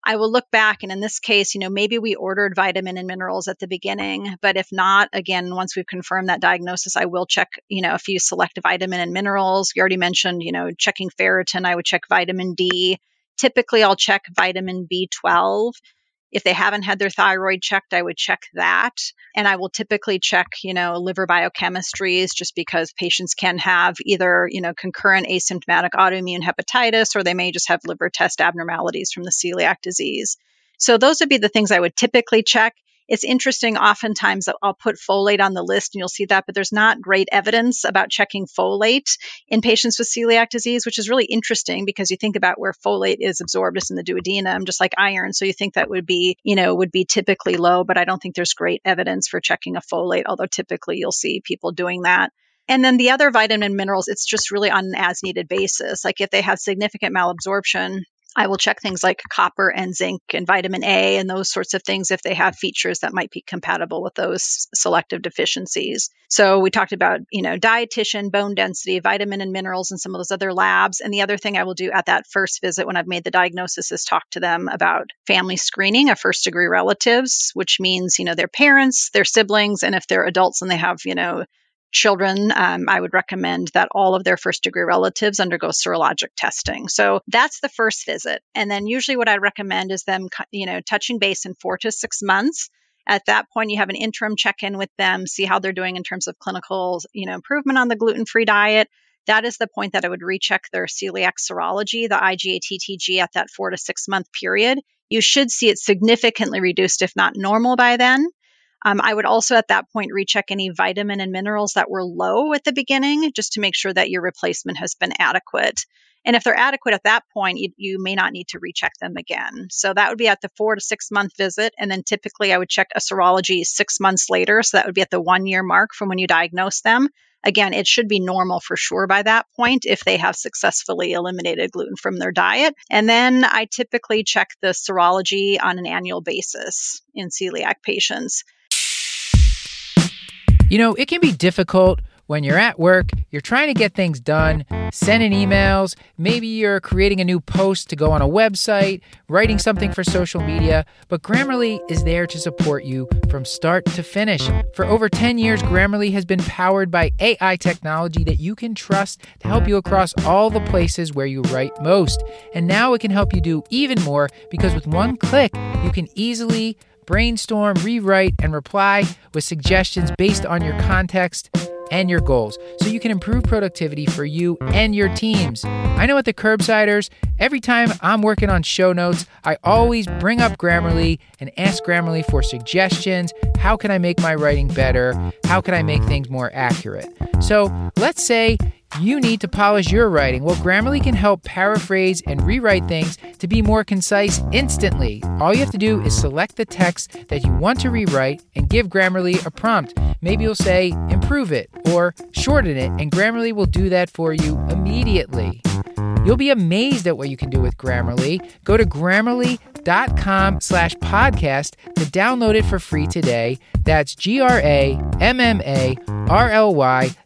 I will look back and in this case, you know, maybe we ordered vitamin and minerals at the beginning, but if not, again, once we've confirmed that diagnosis, I will check, you know, a few select vitamin and minerals. You already mentioned, you know, checking ferritin, I would check vitamin D. Typically, I'll check vitamin B12 if they haven't had their thyroid checked, I would check that. And I will typically check, you know, liver biochemistries just because patients can have either, you know, concurrent asymptomatic autoimmune hepatitis or they may just have liver test abnormalities from the celiac disease. So those would be the things I would typically check it's interesting. Oftentimes, I'll put folate on the list, and you'll see that, but there's not great evidence about checking folate in patients with celiac disease, which is really interesting because you think about where folate is absorbed is in the duodenum, just like iron. So you think that would be, you know, would be typically low, but I don't think there's great evidence for checking a folate, although typically you'll see people doing that. And then the other vitamin minerals, it's just really on an as needed basis. Like if they have significant malabsorption, I will check things like copper and zinc and vitamin A and those sorts of things if they have features that might be compatible with those selective deficiencies. So we talked about, you know, dietitian, bone density, vitamin and minerals, and some of those other labs. And the other thing I will do at that first visit when I've made the diagnosis is talk to them about family screening of first degree relatives, which means, you know, their parents, their siblings, and if they're adults and they have, you know, children, um, I would recommend that all of their first degree relatives undergo serologic testing. So that's the first visit. And then usually what I recommend is them, you know, touching base in four to six months. At that point, you have an interim check in with them, see how they're doing in terms of clinical, you know, improvement on the gluten free diet. That is the point that I would recheck their celiac serology, the IgA TTG, at that four to six month period. You should see it significantly reduced, if not normal by then. Um, I would also at that point recheck any vitamin and minerals that were low at the beginning just to make sure that your replacement has been adequate. And if they're adequate at that point, you, you, may not need to recheck them again. So that would be at the four to six month visit. And then typically I would check a serology six months later. So that would be at the one year mark from when you diagnose them. Again, it should be normal for sure by that point if they have successfully eliminated gluten from their diet. And then I typically check the serology on an annual basis in celiac patients. You know, it can be difficult when you're at work, you're trying to get things done, sending emails, maybe you're creating a new post to go on a website, writing something for social media, but Grammarly is there to support you from start to finish. For over 10 years, Grammarly has been powered by AI technology that you can trust to help you across all the places where you write most. And now it can help you do even more because with one click, you can easily brainstorm, rewrite, and reply with suggestions based on your context and your goals so you can improve productivity for you and your teams. I know at the Curbsiders, every time I'm working on show notes, I always bring up Grammarly and ask Grammarly for suggestions. How can I make my writing better? How can I make things more accurate? So let's say you need to polish your writing. Well, Grammarly can help paraphrase and rewrite things to be more concise instantly. All you have to do is select the text that you want to rewrite and give Grammarly a prompt. Maybe you'll say, improve it or shorten it, and Grammarly will do that for you immediately. You'll be amazed at what you can do with Grammarly. Go to grammarly.com slash podcast to download it for free today. That's G-R-A-M-M-A-R-L-Y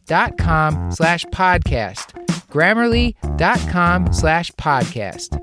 dot com slash podcast. Grammarly.com slash podcast.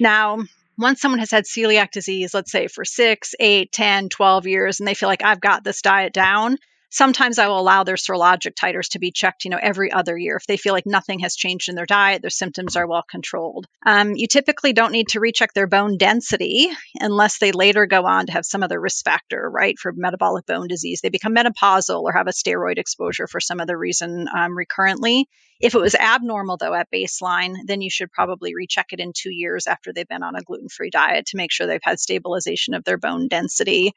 Now, once someone has had celiac disease, let's say for six, eight, 10, 12 years, and they feel like I've got this diet down, sometimes I will allow their serologic titers to be checked, you know, every other year if they feel like nothing has changed in their diet, their symptoms are well controlled. Um, you typically don't need to recheck their bone density unless they later go on to have some other risk factor, right, for metabolic bone disease. They become menopausal or have a steroid exposure for some other reason um, recurrently. If it was abnormal, though, at baseline, then you should probably recheck it in two years after they've been on a gluten free diet to make sure they've had stabilization of their bone density.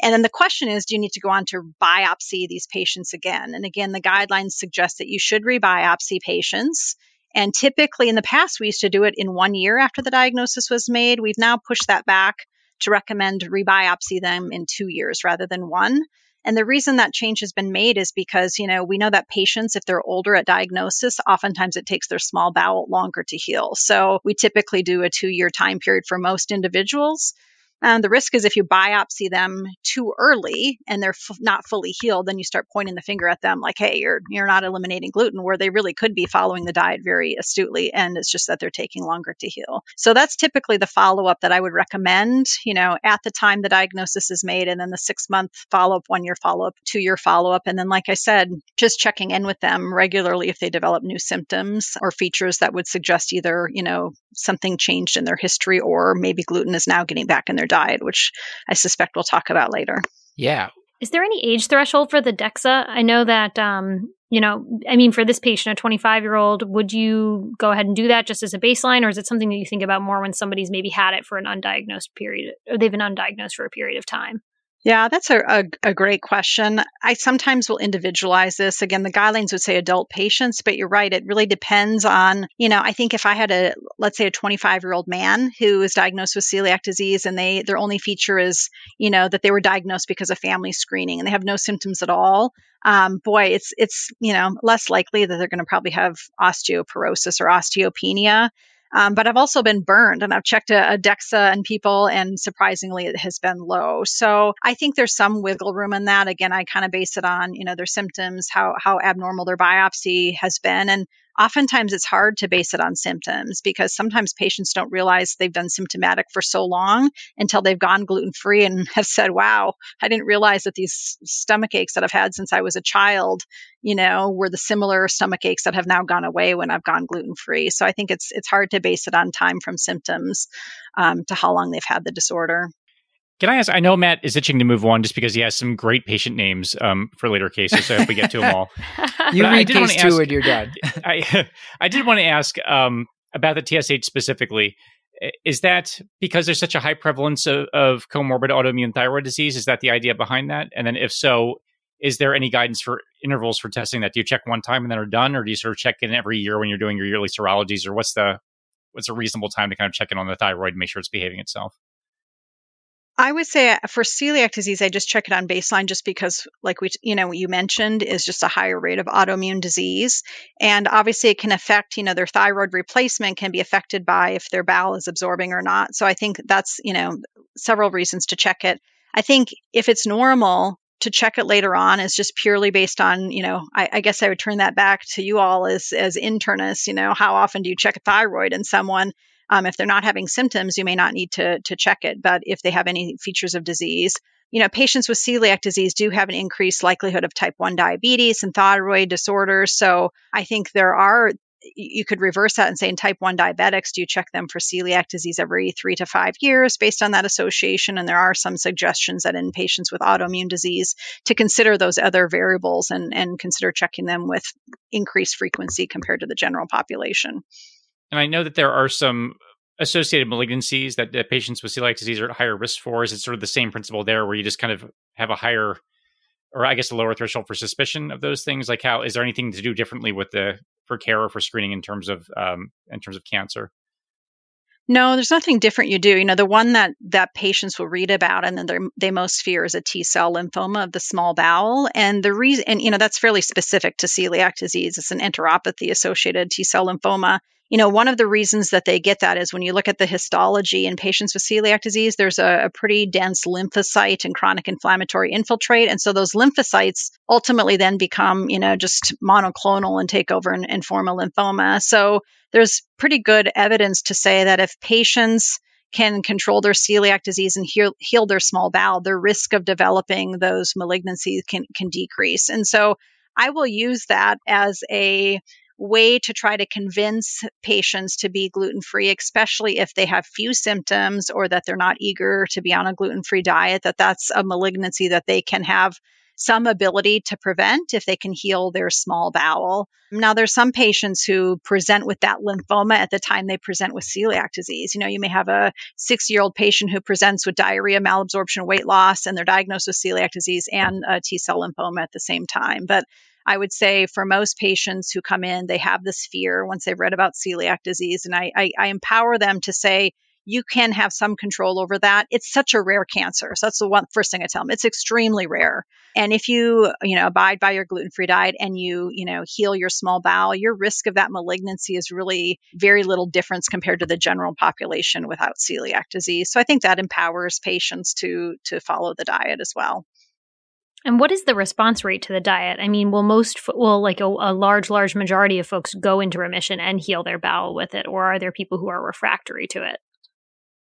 And then the question is, do you need to go on to biopsy these patients again? And again, the guidelines suggest that you should rebiopsy patients. And typically in the past, we used to do it in one year after the diagnosis was made. We've now pushed that back to recommend rebiopsy them in two years rather than one. And the reason that change has been made is because, you know, we know that patients, if they're older at diagnosis, oftentimes it takes their small bowel longer to heal. So we typically do a two year time period for most individuals. And the risk is if you biopsy them too early and they're f- not fully healed, then you start pointing the finger at them like, "Hey, you're you're not eliminating gluten," where they really could be following the diet very astutely, and it's just that they're taking longer to heal. So that's typically the follow up that I would recommend. You know, at the time the diagnosis is made, and then the six month follow up, one year follow up, two year follow up, and then, like I said, just checking in with them regularly if they develop new symptoms or features that would suggest either you know something changed in their history or maybe gluten is now getting back in their diet, which I suspect we'll talk about later. Yeah. Is there any age threshold for the DEXA? I know that, um, you know, I mean, for this patient, a 25 year old, would you go ahead and do that just as a baseline, or is it something that you think about more when somebody's maybe had it for an undiagnosed period, or they've been undiagnosed for a period of time? Yeah, that's a, a, a, great question. I sometimes will individualize this. Again, the guidelines would say adult patients, but you're right. It really depends on, you know, I think if I had a, let's say a 25 year old man who is diagnosed with celiac disease and they, their only feature is, you know, that they were diagnosed because of family screening and they have no symptoms at all. Um, boy, it's, it's, you know, less likely that they're going to probably have osteoporosis or osteopenia. Um, but I've also been burned and I've checked a, a DEXA and people and surprisingly it has been low. So I think there's some wiggle room in that. Again, I kind of base it on, you know, their symptoms, how, how abnormal their biopsy has been. And oftentimes it's hard to base it on symptoms because sometimes patients don't realize they've been symptomatic for so long until they've gone gluten free and (laughs) have said, wow, I didn't realize that these stomach aches that I've had since I was a child, you know, were the similar stomach aches that have now gone away when I've gone gluten free. So I think it's, it's hard to base it on time from symptoms um, to how long they've had the disorder. Can I ask? I know Matt is itching to move on just because he has some great patient names um, for later cases. So if we get to them (laughs) all, you but read case two and you're done. (laughs) I (laughs) I did want to ask um, about the TSH specifically. Is that because there's such a high prevalence of, of comorbid autoimmune thyroid disease? Is that the idea behind that? And then if so, is there any guidance for intervals for testing that? Do you check one time and then are done, or do you sort of check in every year when you're doing your yearly serologies, or what's the what's a reasonable time to kind of check in on the thyroid and make sure it's behaving itself? I would say uh, for celiac disease, I just check it on baseline just because, like we, you know, you mentioned, is just a higher rate of autoimmune disease. And obviously, it can affect, you know, their thyroid replacement can be affected by if their bowel is absorbing or not. So I think that's, you know, several reasons to check it. I think if it's normal, to check it later on is just purely based on, you know, I, I, guess I would turn that back to you all as as internists. You know, how often do you check a thyroid in someone? Um, if they're not having symptoms, you may not need to, to check it. But if they have any features of disease, you know, patients with celiac disease do have an increased likelihood of type 1 diabetes and thyroid disorders. So I think there are you could reverse that and say in type 1 diabetics, do you check them for celiac disease every three to five years based on that association? And there are some suggestions that in patients with autoimmune disease to consider those other variables and, and consider checking them with increased frequency compared to the general population. And I know that there are some associated malignancies that, that patients with celiac disease are at higher risk for. Is it sort of the same principle there where you just kind of have a higher or I guess a lower threshold for suspicion of those things? Like how is there anything to do differently with the for care or for screening in terms of um, in terms of cancer? No, there's nothing different you do. You know, the one that that patients will read about and then they most fear is a T cell lymphoma of the small bowel. And the reason, and you know, that's fairly specific to celiac disease. It's an enteropathy associated T cell lymphoma you know, one of the reasons that they get that is when you look at the histology in patients with celiac disease, there's a, a, pretty dense lymphocyte and chronic inflammatory infiltrate. And so those lymphocytes ultimately then become, you know, just monoclonal and take over and, and form a lymphoma. So there's pretty good evidence to say that if patients can control their celiac disease and heal, heal their small bowel, their risk of developing those malignancies can, can decrease. And so I will use that as a way to try to convince patients to be gluten free, especially if they have few symptoms or that they're not eager to be on a gluten free diet, that that's a malignancy that they can have some ability to prevent if they can heal their small bowel. Now, there's some patients who present with that lymphoma at the time they present with celiac disease. You know, you may have a six year old patient who presents with diarrhea, malabsorption, weight loss, and they're diagnosed with celiac disease and a T cell lymphoma at the same time. But I would say for most patients who come in, they have this fear once they've read about celiac disease. And I, I, I empower them to say, you can have some control over that. It's such a rare cancer. So that's the one first thing I tell them. It's extremely rare. And if you, you know, abide by your gluten-free diet and you, you know, heal your small bowel, your risk of that malignancy is really very little difference compared to the general population without celiac disease. So I think that empowers patients to to follow the diet as well. And what is the response rate to the diet? I mean, will most, will like a, a, large, large majority of folks go into remission and heal their bowel with it, or are there people who are refractory to it?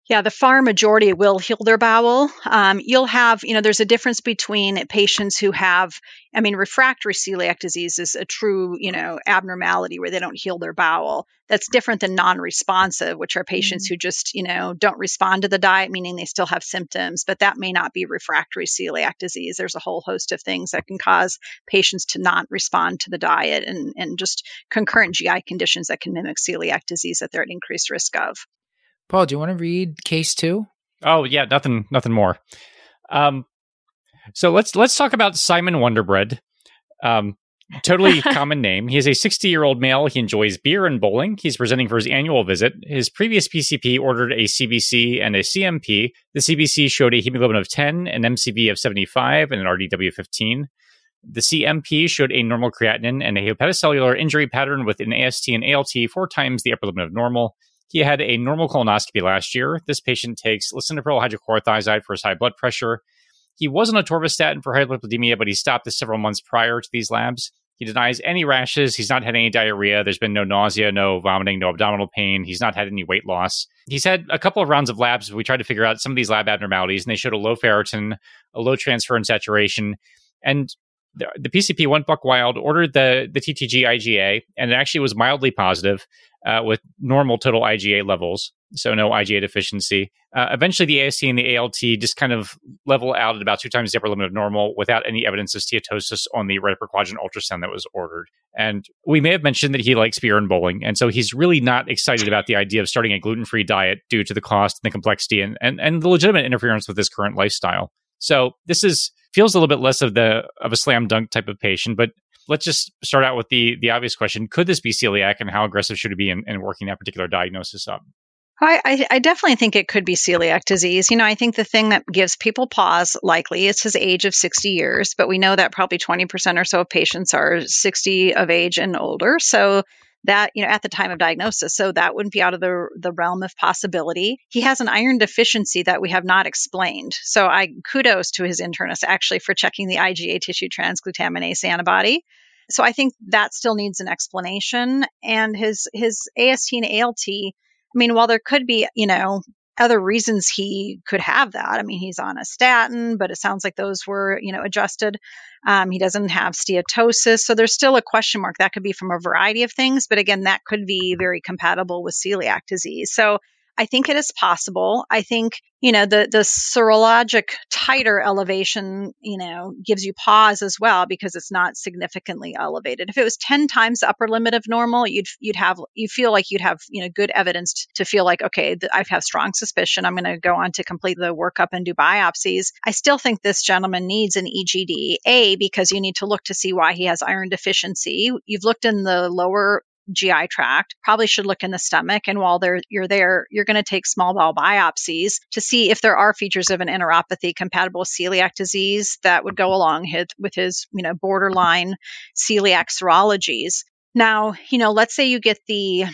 Yeah, the far majority will heal their bowel. Um, you'll have, you know, there's a difference between patients who have, I mean, refractory celiac disease is a true, you know, abnormality where they don't heal their bowel. That's different than non responsive, which are patients mm-hmm. who just, you know, don't respond to the diet, meaning they still have symptoms, but that may not be refractory celiac disease. There's a whole host of things that can cause patients to not respond to the diet and, and just concurrent GI conditions that can mimic celiac disease that they're at increased risk of. Paul, do you want to read case two? Oh yeah, nothing, nothing more. Um, so let's let's talk about Simon Wonderbread. Um, totally (laughs) common name. He is a 60 year old male. He enjoys beer and bowling. He's presenting for his annual visit. His previous PCP ordered a CBC and a CMP. The CBC showed a hemoglobin of 10, an MCV of 75, and an RDW 15. The CMP showed a normal creatinine and a hepatocellular injury pattern with an AST and ALT four times the upper limit of normal. He had a normal colonoscopy last year. This patient takes lisinopril hydrochlorothiazide for his high blood pressure. He was on atorvastatin for hyperlipidemia, but he stopped this several months prior to these labs. He denies any rashes. He's not had any diarrhea. There's been no nausea, no vomiting, no abdominal pain. He's not had any weight loss. He's had a couple of rounds of labs. We tried to figure out some of these lab abnormalities, and they showed a low ferritin, a low transferrin saturation, and the, the PCP went buck wild, ordered the the TTG IgA, and it actually was mildly positive uh, with normal total IgA levels, so no IgA deficiency. Uh, eventually, the AST and the ALT just kind of level out at about two times the upper limit of normal without any evidence of steatosis on the right upper quadrant ultrasound that was ordered. And we may have mentioned that he likes beer and bowling, and so he's really not excited about the idea of starting a gluten free diet due to the cost and the complexity and, and, and the legitimate interference with his current lifestyle. So this is feels a little bit less of the of a slam dunk type of patient, but let's just start out with the the obvious question: Could this be celiac, and how aggressive should it be in, in working that particular diagnosis up? I, I, definitely think it could be celiac disease. You know, I think the thing that gives people pause likely is his age of 60 years, but we know that probably 20% or so of patients are 60 of age and older. So that you know at the time of diagnosis. So that wouldn't be out of the the realm of possibility. He has an iron deficiency that we have not explained. So i kudos to his internist actually for checking the iga tissue transglutaminase antibody. So i think that still needs an explanation. And his his ast and alt i mean while there could be you know other reasons he could have that. I mean, he's on a statin, but it sounds like those were, you know, adjusted. Um, he doesn't have steatosis. So there's still a question mark. That could be from a variety of things. But again, that could be very compatible with celiac disease. So I think it is possible. I think, you know, the, the serologic titer elevation, you know, gives you pause as well because it's not significantly elevated. If it was 10 times the upper limit of normal, you'd, you'd have, you feel like you'd have, you know, good evidence to feel like, okay, I have strong suspicion. I'm going to go on to complete the workup and do biopsies. I still think this gentleman needs an EGD, A, because you need to look to see why he has iron deficiency. You've looked in the lower GI tract, probably should look in the stomach. And while you're there, you're going to take small bowel biopsies to see if there are features of an enteropathy compatible with celiac disease that would go along with his, you know, borderline celiac serologies. Now, you know, let's say you get the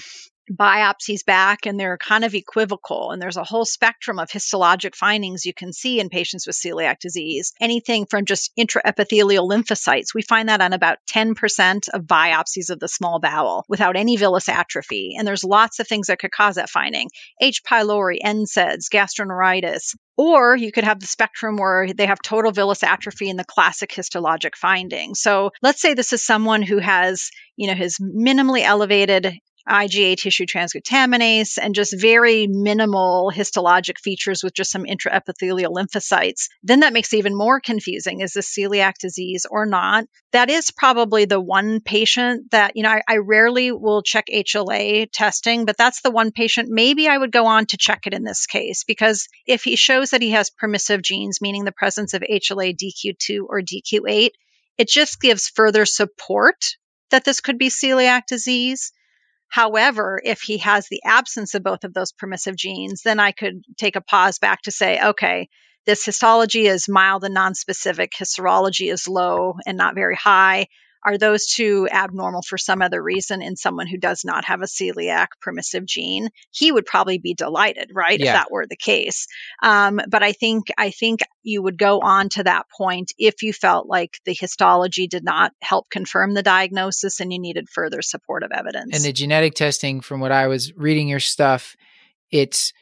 biopsies back and they're kind of equivocal. And there's a whole spectrum of histologic findings you can see in patients with celiac disease. Anything from just intraepithelial lymphocytes. We find that on about 10% of biopsies of the small bowel without any villus atrophy. And there's lots of things that could cause that finding. H. pylori, NSAIDs, gastroenteritis, or you could have the spectrum where they have total villus atrophy in the classic histologic finding. So let's say this is someone who has, you know, his minimally elevated IgA tissue transglutaminase, and just very minimal histologic features with just some intraepithelial lymphocytes, then that makes it even more confusing. Is this celiac disease or not? That is probably the one patient that, you know, I, I rarely will check HLA testing, but that's the one patient maybe I would go on to check it in this case because if he shows that he has permissive genes, meaning the presence of HLA DQ2 or DQ8, it just gives further support that this could be celiac disease. However, if he has the absence of both of those permissive genes, then I could take a pause back to say, okay, this histology is mild and nonspecific. His serology is low and not very high. Are those two abnormal for some other reason in someone who does not have a celiac permissive gene? He would probably be delighted, right, yeah. if that were the case. Um, but I think I think you would go on to that point if you felt like the histology did not help confirm the diagnosis and you needed further supportive evidence. And the genetic testing, from what I was reading your stuff, it's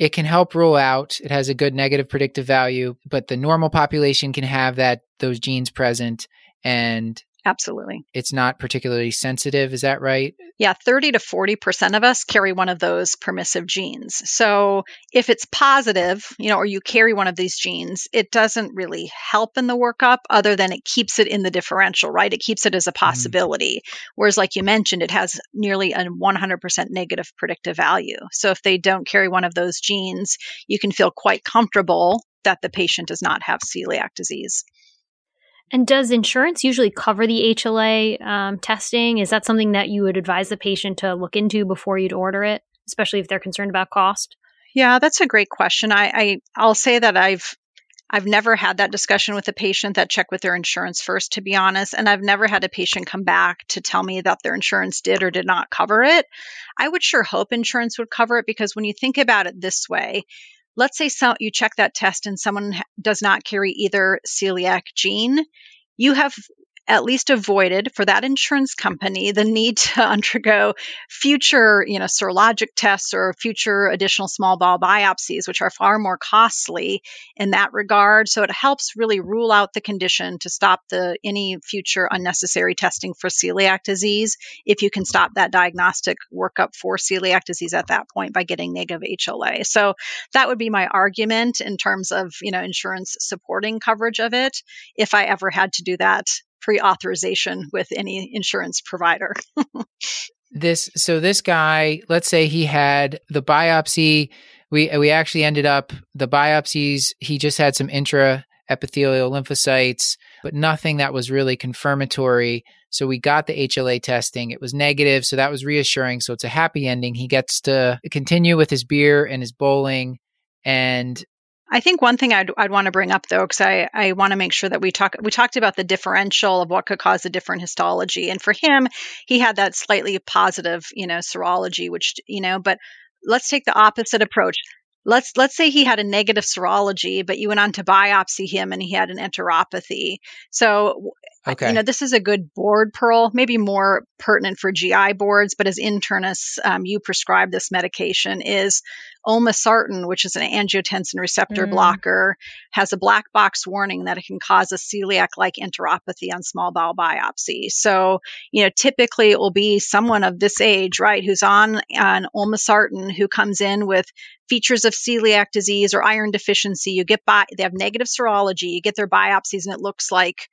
it can help rule out it has a good negative predictive value but the normal population can have that those genes present and Absolutely. It's not particularly sensitive, is that right? Yeah, 30 to 40% of us carry one of those permissive genes. So if it's positive, you know, or you carry one of these genes, it doesn't really help in the workup other than it keeps it in the differential, right? It keeps it as a mm-hmm. possibility. Mm. Whereas, like you mentioned, it has nearly a 100% negative predictive value. So if they don't carry one of those genes, you can feel quite comfortable that the patient does not have celiac disease. And does insurance usually cover the HLA um, testing? Is that something that you would advise the patient to look into before you'd order it, especially if they're concerned about cost? Yeah, that's a great question. I, I I'll say that I've I've never had that discussion with a patient that checked with their insurance first, to be honest. And I've never had a patient come back to tell me that their insurance did or did not cover it. I would sure hope insurance would cover it because when you think about it this way, let's say so, you check that test and someone does not carry either celiac gene, you have at least avoided for that insurance company the need to (laughs) undergo future, you know, serologic tests or future additional small bowel biopsies, which are far more costly in that regard. So it helps really rule out the condition to stop the any future unnecessary testing for celiac disease if you can stop that diagnostic workup for celiac disease at that point by getting negative HLA. So that would be my argument in terms of, you know, insurance supporting coverage of it if I ever had to do that pre-authorization with any insurance provider. (laughs) this so this guy, let's say he had the biopsy. We we actually ended up the biopsies. He just had some intra epithelial lymphocytes, but nothing that was really confirmatory. So we got the HLA testing. It was negative, so that was reassuring. So it's a happy ending. He gets to continue with his beer and his bowling and I think one thing I'd, I'd want to bring up though, because I, I want to make sure that we talk we talked about the differential of what could cause a different histology, and for him, he had that slightly positive, you know, serology, which you know, but let's take the opposite approach. Let's let's say he had a negative serology, but you went on to biopsy him and he had an enteropathy. So Okay. You know, this is a good board pearl, maybe more pertinent for GI boards, but as internists, um, you prescribe this medication is olmesartan, which is an angiotensin receptor Mm. blocker, has a black box warning that it can cause a celiac-like enteropathy on small bowel biopsy. So, you know, typically it will be someone of this age, right, who's on an olmesartan who comes in with features of celiac disease or iron deficiency. You get by, they have negative serology, you get their biopsies, and it looks like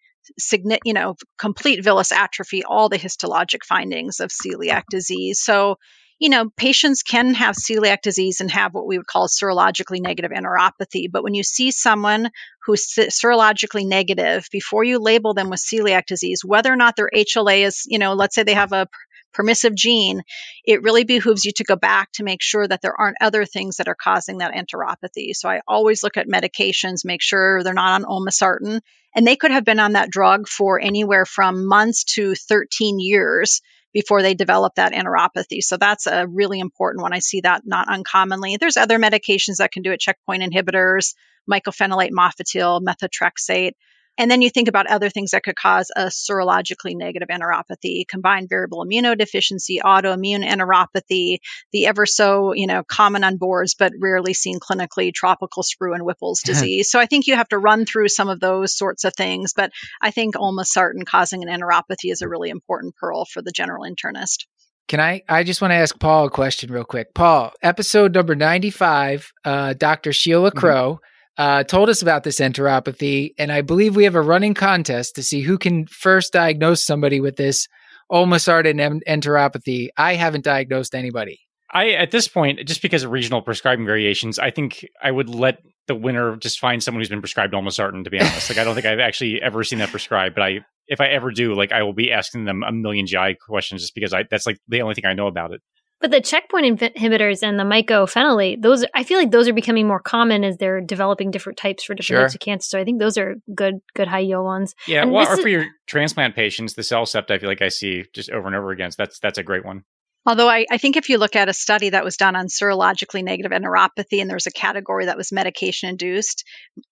you know, complete villus atrophy, all the histologic findings of celiac disease. So, you know, patients can have celiac disease and have what we would call serologically negative enteropathy. But when you see someone who's serologically negative, before you label them with celiac disease, whether or not their HLA is, you know, let's say they have a permissive gene, it really behooves you to go back to make sure that there aren't other things that are causing that enteropathy. So I always look at medications, make sure they're not on olmesartan. And they could have been on that drug for anywhere from months to 13 years before they develop that enteropathy. So that's a really important one. I see that not uncommonly. There's other medications that can do it, checkpoint inhibitors, mycophenolate mofetil, methotrexate. And then you think about other things that could cause a serologically negative enteropathy, combined variable immunodeficiency, autoimmune enteropathy, the ever so, you know, common on boards but rarely seen clinically, tropical sprue and Whipple's disease. so I think you have to run through some of those sorts of things. But I think olmesartan causing an enteropathy is a really important pearl for the general internist. Can I? I just want to ask Paul a question real quick. Paul, episode number 95, uh, Dr. Sheila. Crowe uh, told us about this enteropathy, and I believe we have a running contest to see who can first diagnose somebody with this olmesartan enteropathy. I haven't diagnosed anybody. I at this point, just because of regional prescribing variations, I think I would let the winner just find someone who's been prescribed olmesartan. To be honest, like I don't think I've actually ever seen that prescribed, but I if I ever do, like I will be asking them a million GI questions just because I that's like the only thing I know about it. But the checkpoint inhibitors and the mycophenolate, those I feel like those are becoming more common as they're developing different types for different Sure. types of cancer. So I think those are good, good high yield ones. Yeah, And well, or is- for your transplant patients, the CellCept I feel like I see just over and over again. So that's that's a great one. Although I, I think if you look at a study that was done on serologically negative enteropathy and there was a category that was medication induced,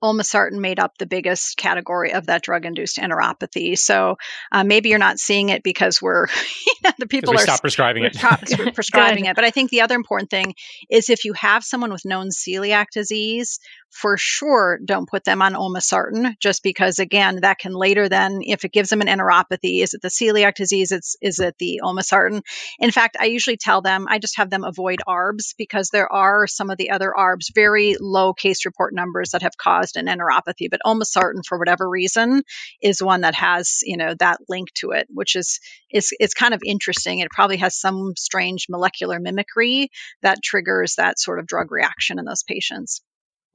olmesartan made up the biggest category of that drug induced enteropathy. So uh, maybe you're not seeing it because we're, (laughs) you know, the people we are stopped prescribing it. stop- (laughs) prescribing it. But I think the other important thing is if you have someone with known celiac disease, for sure don't put them on olmesartan just because again that can later then if it gives them an enteropathy is it the celiac disease? It's is it the olmesartan? In fact i usually tell them i just have them avoid arbs because there are some of the other arbs very low case report numbers that have caused an enteropathy but olmesartan for whatever reason is one that has you know that link to it which is is it's kind of interesting. It probably has some strange molecular mimicry that triggers that sort of drug reaction in those patients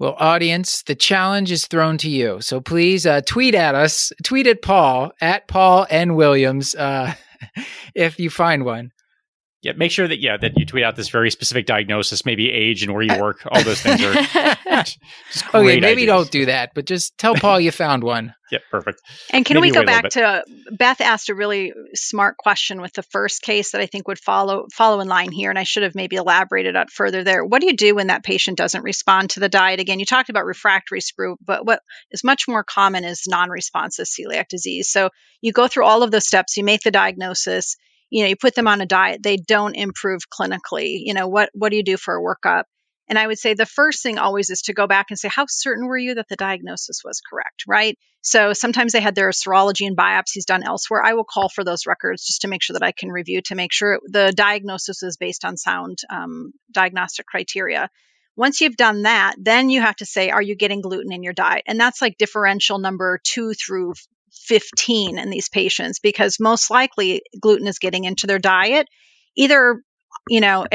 Well, audience, the challenge is thrown to you. So please uh, tweet at us, tweet at Paul, at Paul N. Williams, uh, (laughs) if you find one. Yeah, make sure that yeah that you tweet out this very specific diagnosis, maybe age and where you work. All those things are (laughs) just Okay, maybe ideas. don't do that, but just tell Paul you found one. (laughs) Yeah, perfect. And can Maybe we go wait a little back to Beth asked a really smart question with the first case that I think would follow follow in line here, and I should have maybe elaborated out further there. What do you do when that patient doesn't respond to the diet? Again, you talked about refractory sprue, but what is much more common is non-responsive celiac disease. So you go through all of those steps, you make the diagnosis, you know, you put them on a diet, they don't improve clinically. You know, what what do you do for a workup? And I would say the first thing always is to go back and say, how certain were you that the diagnosis was correct, right? So sometimes they had their serology and biopsies done elsewhere. I will call for those records just to make sure that I can review to make sure the diagnosis is based on sound um, diagnostic criteria. Once you've done that, then you have to say, are you getting gluten in your diet? And that's like differential number two through 15 in these patients because most likely gluten is getting into their diet either you know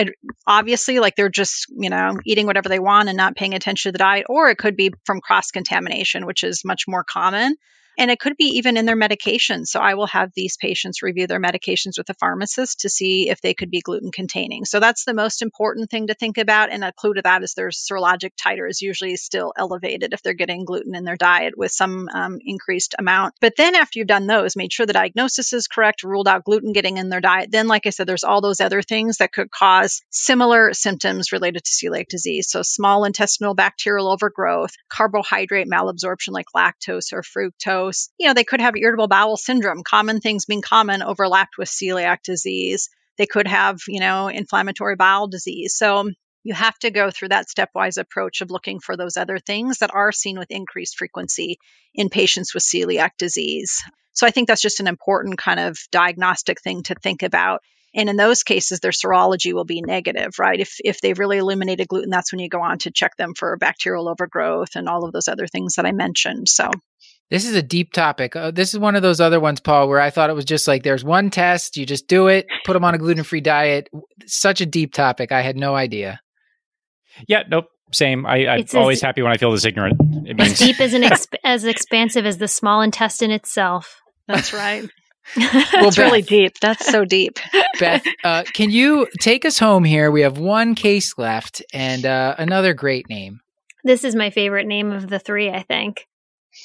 obviously like they're just you know eating whatever they want and not paying attention to the diet or it could be from cross contamination which is much more common and it could be even in their medications so i will have these patients review their medications with a pharmacist to see if they could be gluten containing. So that's the most important thing to think about. And a clue to that is their serologic titer is usually still elevated if they're getting gluten in their diet with some um, increased amount. But then after you've done those made sure the diagnosis is correct ruled out gluten getting in their diet then like i said there's all those other things that could cause similar symptoms related to celiac disease. So small intestinal bacterial overgrowth carbohydrate malabsorption like lactose or fructose So, you know, they could have irritable bowel syndrome, common things being common overlapped with celiac disease. They could have, you know, inflammatory bowel disease. So um, you have to go through that stepwise approach of looking for those other things that are seen with increased frequency in patients with celiac disease. So I think that's just an important kind of diagnostic thing to think about. And in those cases, their serology will be negative, right? If, if they've really eliminated gluten, that's when you go on to check them for bacterial overgrowth and all of those other things that I mentioned. So this is a deep topic. Uh, this is one of those other ones, Paul, where I thought it was just like there's one test, you just do it, put them on a gluten free diet. Such a deep topic. I had no idea. Yeah, nope. Same. I, I'm It's always as- happy when I feel this ignorant. It As means deep as an (laughs) exp- as expansive as the small intestine itself. that's right. (laughs) Well, It's really deep. That's so deep. (laughs) Beth, uh, can you take us home here? We have one case left and uh, another great name. This is my favorite name of the three, I think.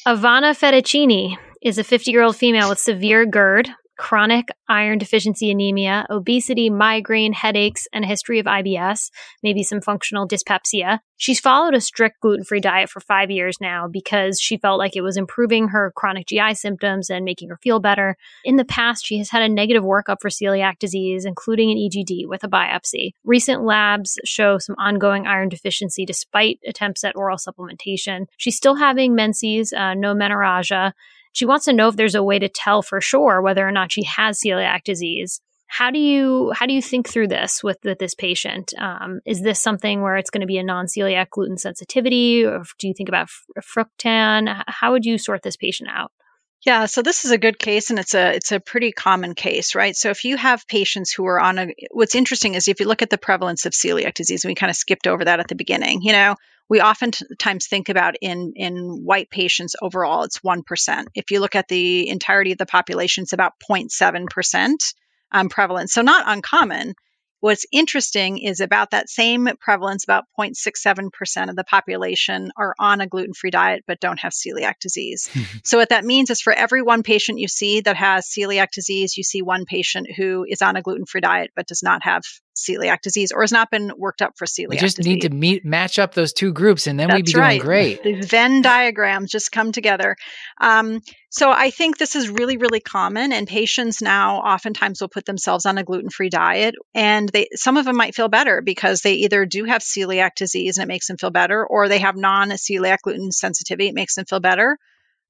Ivana Fettuccini is a 50 year old female with severe GERD, chronic iron deficiency anemia, obesity, migraine, headaches, and a history of IBS, maybe some functional dyspepsia. She's followed a strict gluten free diet for five years now because she felt like it was improving her chronic GI symptoms and making her feel better. In the past, she has had a negative workup for celiac disease, including an EGD with a biopsy. Recent labs show some ongoing iron deficiency despite attempts at oral supplementation. She's still having menses, uh, no menorrhagia. She wants to know if there's a way to tell for sure whether or not she has celiac disease. How do you how do you think through this with with this patient? Um, is this something where it's going to be a non-celiac gluten sensitivity, or do you think about fructan? How would you sort this patient out? Yeah, so this is a good case and it's a it's a pretty common case, right? So if you have patients who are on a what's interesting is if you look at the prevalence of celiac disease, we kind of skipped over that at the beginning, you know, we oftentimes think about in in white patients overall it's 1%. If you look at the entirety of the population it's about 0.7% um, prevalence. So not uncommon. What's interesting is about that same prevalence, about 0.67% of the population are on a gluten free diet but don't have celiac disease. so, what that means is for every one patient you see that has celiac disease, you see one patient who is on a gluten free diet but does not have celiac disease or has not been worked up for celiac We just disease. need to meet match up those two groups and then we'd be That's right. doing great. These Venn diagrams just come together. Um, so I think this is really, really common, and patients now oftentimes will put themselves on a gluten-free diet, and they some of them might feel better because they either do have celiac disease and it makes them feel better, or they have non-celiac gluten sensitivity, it makes them feel better.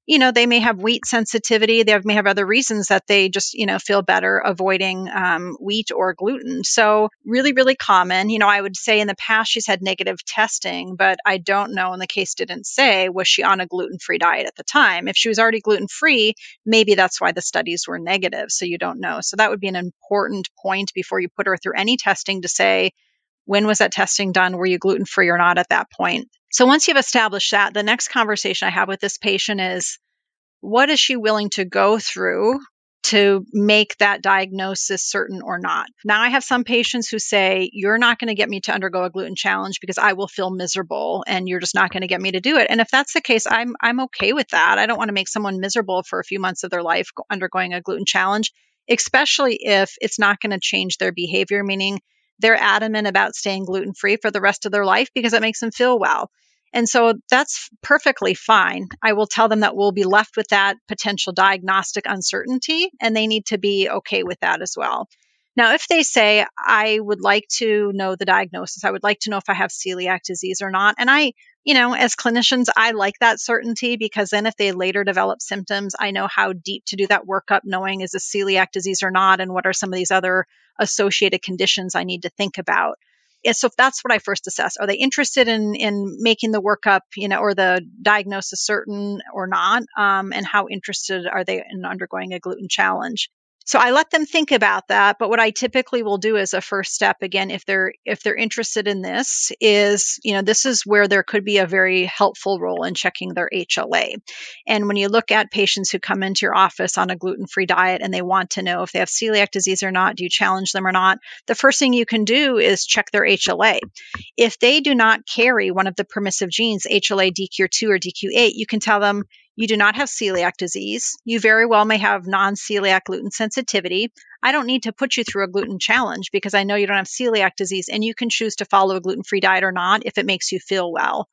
You know, they may have wheat sensitivity. They may have other reasons that they just, you know, feel better avoiding um, wheat or gluten. So, really, really common. You know, I would say in the past she's had negative testing, but I don't know, and the case didn't say, was she on a gluten free diet at the time? If she was already gluten free, maybe that's why the studies were negative. So, you don't know. So, that would be an important point before you put her through any testing to say, when was that testing done? Were you gluten free or not at that point? So, once you've established that, the next conversation I have with this patient is, what is she willing to go through to make that diagnosis certain or not. Now, I have some patients who say, You're not going to get me to undergo a gluten challenge because I will feel miserable and you're just not going to get me to do it. And if that's the case, I'm, I'm okay with that. I don't want to make someone miserable for a few months of their life undergoing a gluten challenge, especially if it's not going to change their behavior, meaning they're adamant about staying gluten free for the rest of their life because it makes them feel well. And so that's perfectly fine. I will tell them that we'll be left with that potential diagnostic uncertainty, and they need to be okay with that as well. Now, if they say, I would like to know the diagnosis, I would like to know if I have celiac disease or not. And I, you know, as clinicians, I like that certainty because then if they later develop symptoms, I know how deep to do that workup, knowing is this celiac disease or not, and what are some of these other associated conditions I need to think about. Yeah, so that's what I first assess. Are they interested in in making the workup, you know, or the diagnosis certain or not? Um, and how interested are they in undergoing a gluten challenge? So I let them think about that. But what I typically will do as a first step, again, if they're if they're interested in this, is you know this is where there could be a very helpful role in checking their HLA. And when you look at patients who come into your office on a gluten free diet and they want to know if they have celiac disease or not, do you challenge them or not? The first thing you can do is check their HLA. If they do not carry one of the permissive genes, HLA DQ2 or DQ8, you can tell them you do not have celiac disease. You very well may have non celiac gluten sensitivity. I don't need to put you through a gluten challenge because I know you don't have celiac disease and you can choose to follow a gluten free diet or not if it makes you feel well.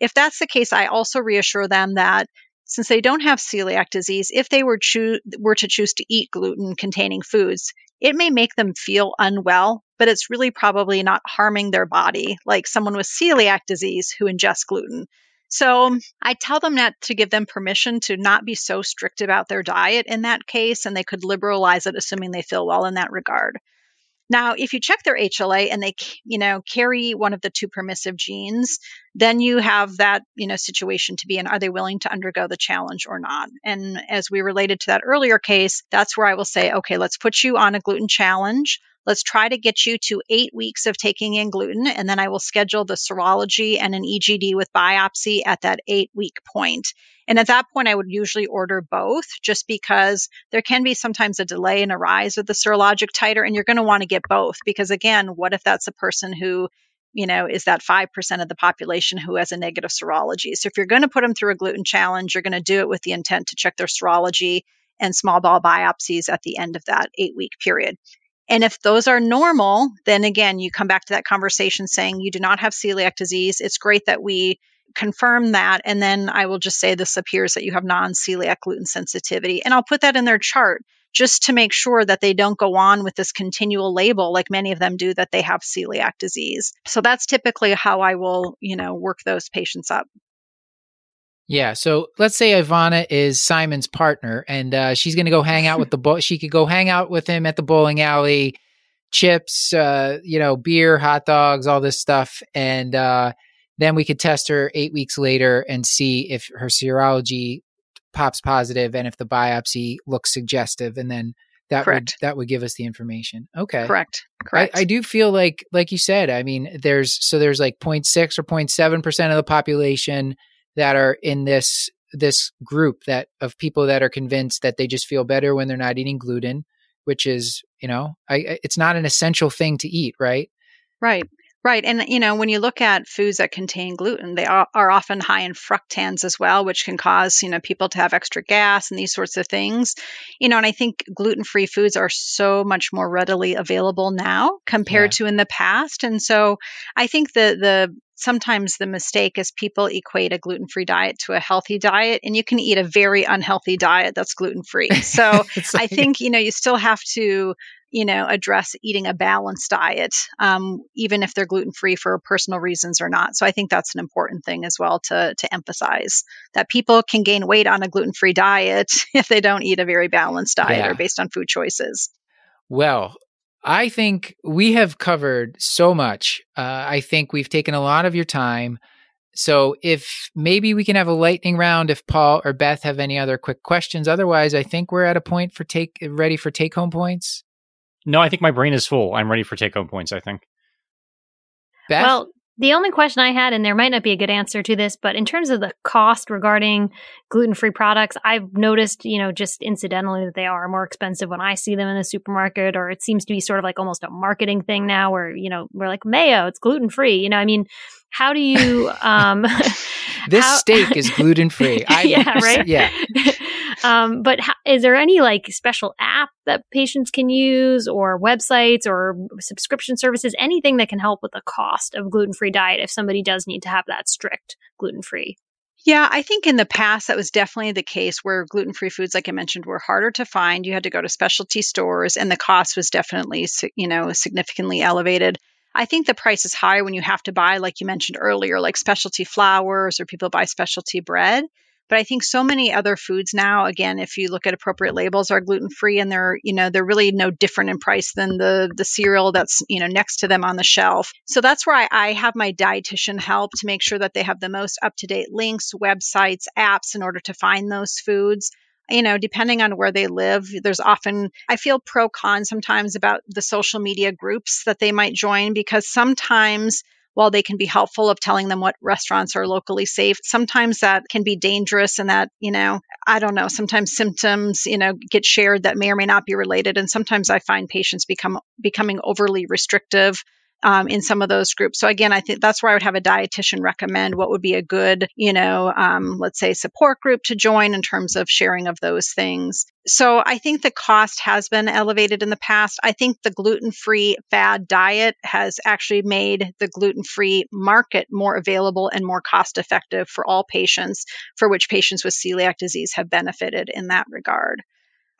If that's the case, I also reassure them that since they don't have celiac disease, if they were, choo- were to choose to eat gluten containing foods, it may make them feel unwell, but it's really probably not harming their body like someone with celiac disease who ingests gluten. So I tell them not to give them permission to not be so strict about their diet in that case, and they could liberalize it, assuming they feel well in that regard. Now, if you check their HLA and they, you know, carry one of the two permissive genes, then you have that, you know, situation to be in. Are they willing to undergo the challenge or not? And as we related to that earlier case, that's where I will say, okay, let's put you on a gluten challenge. Let's try to get you to eight weeks of taking in gluten, and then I will schedule the serology and an EGD with biopsy at that eight week point. And at that point, I would usually order both just because there can be sometimes a delay in a rise of the serologic titer, and you're going to want to get both because, again, what if that's a person who you know, is that 5% of the population who has a negative serology. So if you're going to put them through a gluten challenge, you're going to do it with the intent to check their serology and small bowel biopsies at the end of that eight week period. And if those are normal, then again, you come back to that conversation saying you do not have celiac disease. It's great that we confirm that. And then I will just say this appears that you have non celiac gluten sensitivity. And I'll put that in their chart just to make sure that they don't go on with this continual label like many of them do that they have celiac disease. So that's typically how I will, you know, work those patients up. Yeah. So let's say Ivana is Simon's partner and uh, she's going to go hang out with the, bo- she could go hang out with him at the bowling alley, chips, uh, you know, beer, hot dogs, all this stuff. And uh, then we could test her eight weeks later and see if her serology pops positive and if the biopsy looks suggestive. And then that Correct. would that would give us the information. Okay. Correct. Correct. I, I, do feel like like you said, I mean, there's so there's like 0.6 or 0.7 percent of the population that are in this this group that of people that are convinced that they just feel better when they're not eating gluten, which is you know, I, it's not an essential thing to eat, right? Right. Right. And, you know, when you look at foods that contain gluten, they are, are, often high in fructans as well, which can cause, you know, people to have extra gas and these sorts of things. You know, and I think gluten free foods are so much more readily available now compared yeah. to in the past. And so I think the, the, sometimes the mistake is people equate a gluten free diet to a healthy diet, and you can eat a very unhealthy diet that's gluten free. (laughs) So like, I think, you know, you still have to you know, address eating a balanced diet, um, even if they're gluten free for personal reasons or not. So I think that's an important thing as well to to emphasize that people can gain weight on a gluten free diet (laughs) if they don't eat a very balanced diet yeah. or based on food choices. Well, I think we have covered so much. Uh, I think we've taken a lot of your time. So if maybe we can have a lightning round if Paul or Beth have any other quick questions. Otherwise, I think we're at a point for take ready for take home points. No, I think my brain is full. I'm ready for take home points, I think. Beth? Well, the only question I had, and there might not be a good answer to this, but in terms of the cost regarding gluten free products, I've noticed, you know, just incidentally that they are more expensive when I see them in the supermarket, or it seems to be sort of like almost a marketing thing now where, you know, we're like, mayo, it's gluten free. You know, I mean, how do you, (laughs) um, (laughs) this how, steak is gluten free. (laughs) yeah, right. Yeah. Um, but how, is there any like special app that patients can use or websites or subscription services, anything that can help with the cost of gluten free diet if somebody does need to have that strict gluten free? Yeah, I think in the past that was definitely the case where gluten free foods, like I mentioned, were harder to find. You had to go to specialty stores and the cost was definitely, you know, significantly elevated. I think the price is high when you have to buy, like you mentioned earlier, like specialty flours or people buy specialty bread. But I think so many other foods now, again, if you look at appropriate labels, are gluten free and they're, you know, they're really no different in price than the the cereal that's, you know, next to them on the shelf. So that's where I, I have my dietitian help to make sure that they have the most up to date links, websites, apps in order to find those foods you know, depending on where they live, there's often, I feel pro con sometimes about the social media groups that they might join because sometimes while they can be helpful of telling them what restaurants are locally safe, sometimes that can be dangerous and that, you know, I don't know, sometimes symptoms, you know, get shared that may or may not be related. And sometimes I find patients become becoming overly restrictive um, in some of those groups. So again, I think that's where I would have a dietitian recommend what would be a good, you know, um, let's say support group to join in terms of sharing of those things. So I think the cost has been elevated in the past. I think the gluten-free fad diet has actually made the gluten-free market more available and more cost effective for all patients, for which patients with celiac disease have benefited in that regard.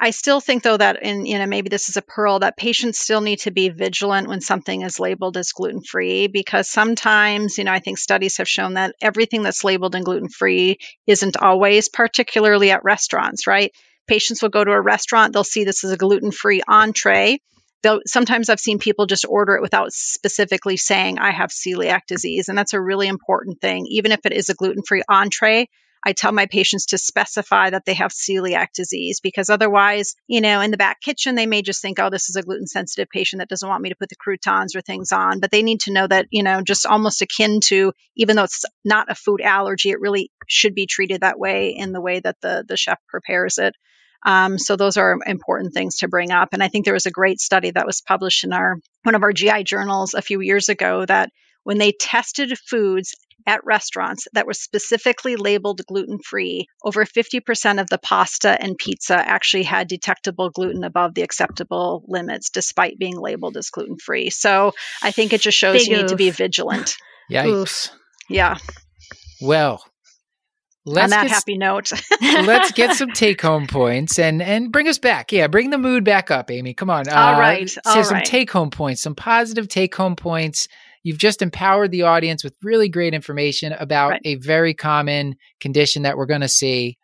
I still think though that you know maybe this is a pearl that patients still need to be vigilant when something is labeled as gluten free because sometimes you know I think studies have shown that everything that's labeled in gluten free isn't always particularly at restaurants right? Patients will go to a restaurant they'll see this as a gluten free entree. They'll, sometimes I've seen people just order it without specifically saying I have celiac disease and that's a really important thing. Even if it is a gluten free entree I tell my patients to specify that they have celiac disease because otherwise, you know, in the back kitchen, they may just think, oh, this is a gluten sensitive patient that doesn't want me to put the croutons or things on. But they need to know that, you know, just almost akin to, even though it's not a food allergy, it really should be treated that way in the way that the, the chef prepares it. Um, so those are important things to bring up. And I think there was a great study that was published in our one of our GI journals a few years ago that when they tested foods at restaurants that were specifically labeled gluten free, over 50% of the pasta and pizza actually had detectable gluten above the acceptable limits, despite being labeled as gluten free. So I think it just shows Big you oof. need to be vigilant. (laughs) Yikes. Yeah. Well, Let's On that get, happy note, (laughs) let's get (laughs) some take-home points and and bring us back. Yeah, bring the mood back up, Amy. Come on. All uh, right. All some right. take-home points, some positive take-home points You've just empowered the audience with really great information about right. a very common condition that we're going to see.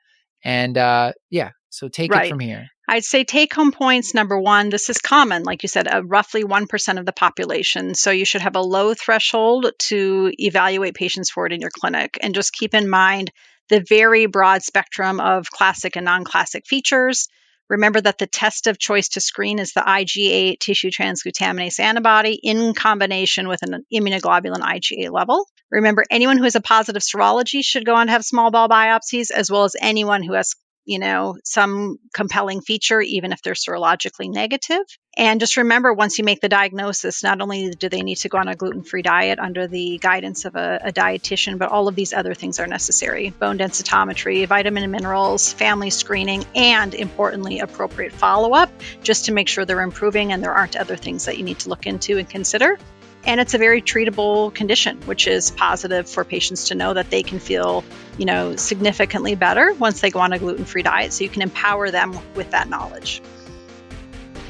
And uh, yeah, so take right. it from here. I'd say take home points number one, this is common, like you said, uh, roughly 1% of the population. So you should have a low threshold to evaluate patients for it in your clinic. And just keep in mind the very broad spectrum of classic and non classic features. Remember that the test of choice to screen is the IgA tissue transglutaminase antibody in combination with an immunoglobulin IgA level. Remember, anyone who has a positive serology should go on to have small bowel biopsies, as well as anyone who has you know, some compelling feature, even if they're serologically negative. And just remember, once you make the diagnosis, not only do they need to go on a gluten free diet under the guidance of a, a, dietitian, but all of these other things are necessary bone densitometry, vitamin and minerals, family screening, and importantly, appropriate follow up just to make sure they're improving and there aren't other things that you need to look into and consider. And it's a very treatable condition, which is positive for patients to know that they can feel, you know, significantly better once they go on a gluten-free diet. So you can empower them with that knowledge.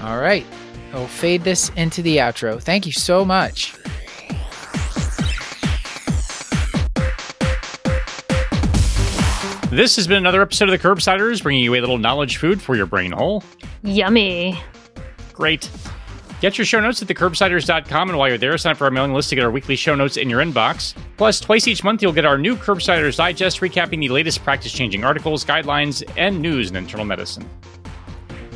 All right. I'll fade this into the outro. Thank you so much. This has been another episode of the Curbsiders, bringing you a little knowledge food for your brain hole. Yummy. Great. Get your show notes at thecurbsiders.com, and while you're there, sign up for our mailing list to get our weekly show notes in your inbox. Plus, twice each month, you'll get our new Curbsiders Digest, recapping the latest practice changing articles, guidelines, and news in internal medicine.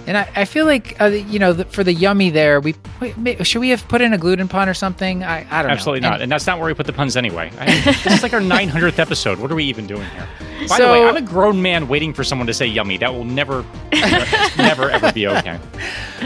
And I, I feel like, uh, you know, the, for the yummy there, we wait, should we have put in a gluten pun or something? I, I don't Absolutely know. not. And, and, that's not where we put the puns anyway. I this is like our 900th episode. What are we even doing here? By so, the way, I'm a grown man waiting for someone to say yummy. That will never, (laughs) never, ever be okay.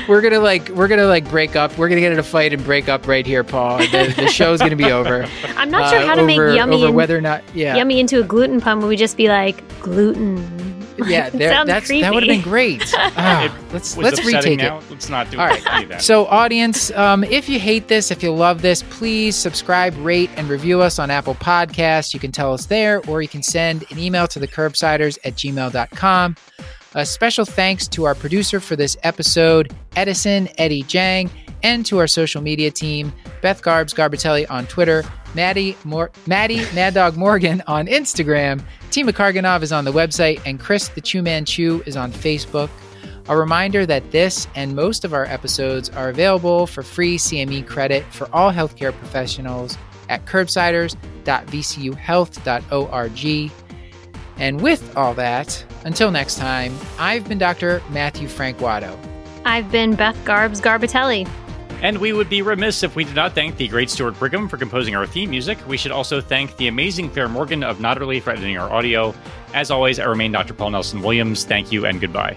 We're gonna like, we're gonna like break up. We're gonna get in a fight and break up right here, Paul. The, the (laughs) show's gonna be over. I'm not sure how to over, make yummy over whether or not, yeah, yummy into a gluten pun. Would we just be like gluten? (laughs) yeah, there, that's creepy. that would have been great. (laughs) Ah, let's let's retake now. it. Let's not do All right. So, audience, um, if you hate this, if you love this, please subscribe, rate, and review us on Apple Podcasts. You can tell us there, or you can send an email to the curbsiders at gmail.com. A special thanks to our producer for this episode, Edison Eddie Jyang, and to our social media team, Beth Garbs Garbitelli on Twitter, Maddie, Mor- Maddie Mad Dog Morgan on Instagram, Tima Karganov is on the website, and Chris the Chew Man Chew is on Facebook. A reminder that this and most of our episodes are available for free CME credit for all healthcare professionals at curbsiders.vcuhealth.org. And with all that, until next time, I've been Dr. Matthew Frank Watto. I've been Beth Garbs Garbitelli. And we would be remiss if we did not thank the great Stuart Brigham for composing our theme music. We should also thank the amazing Clair Morgan of Nodderly for editing our audio. As always, I remain Dr. Paul Nelson Williams. Thank you and goodbye.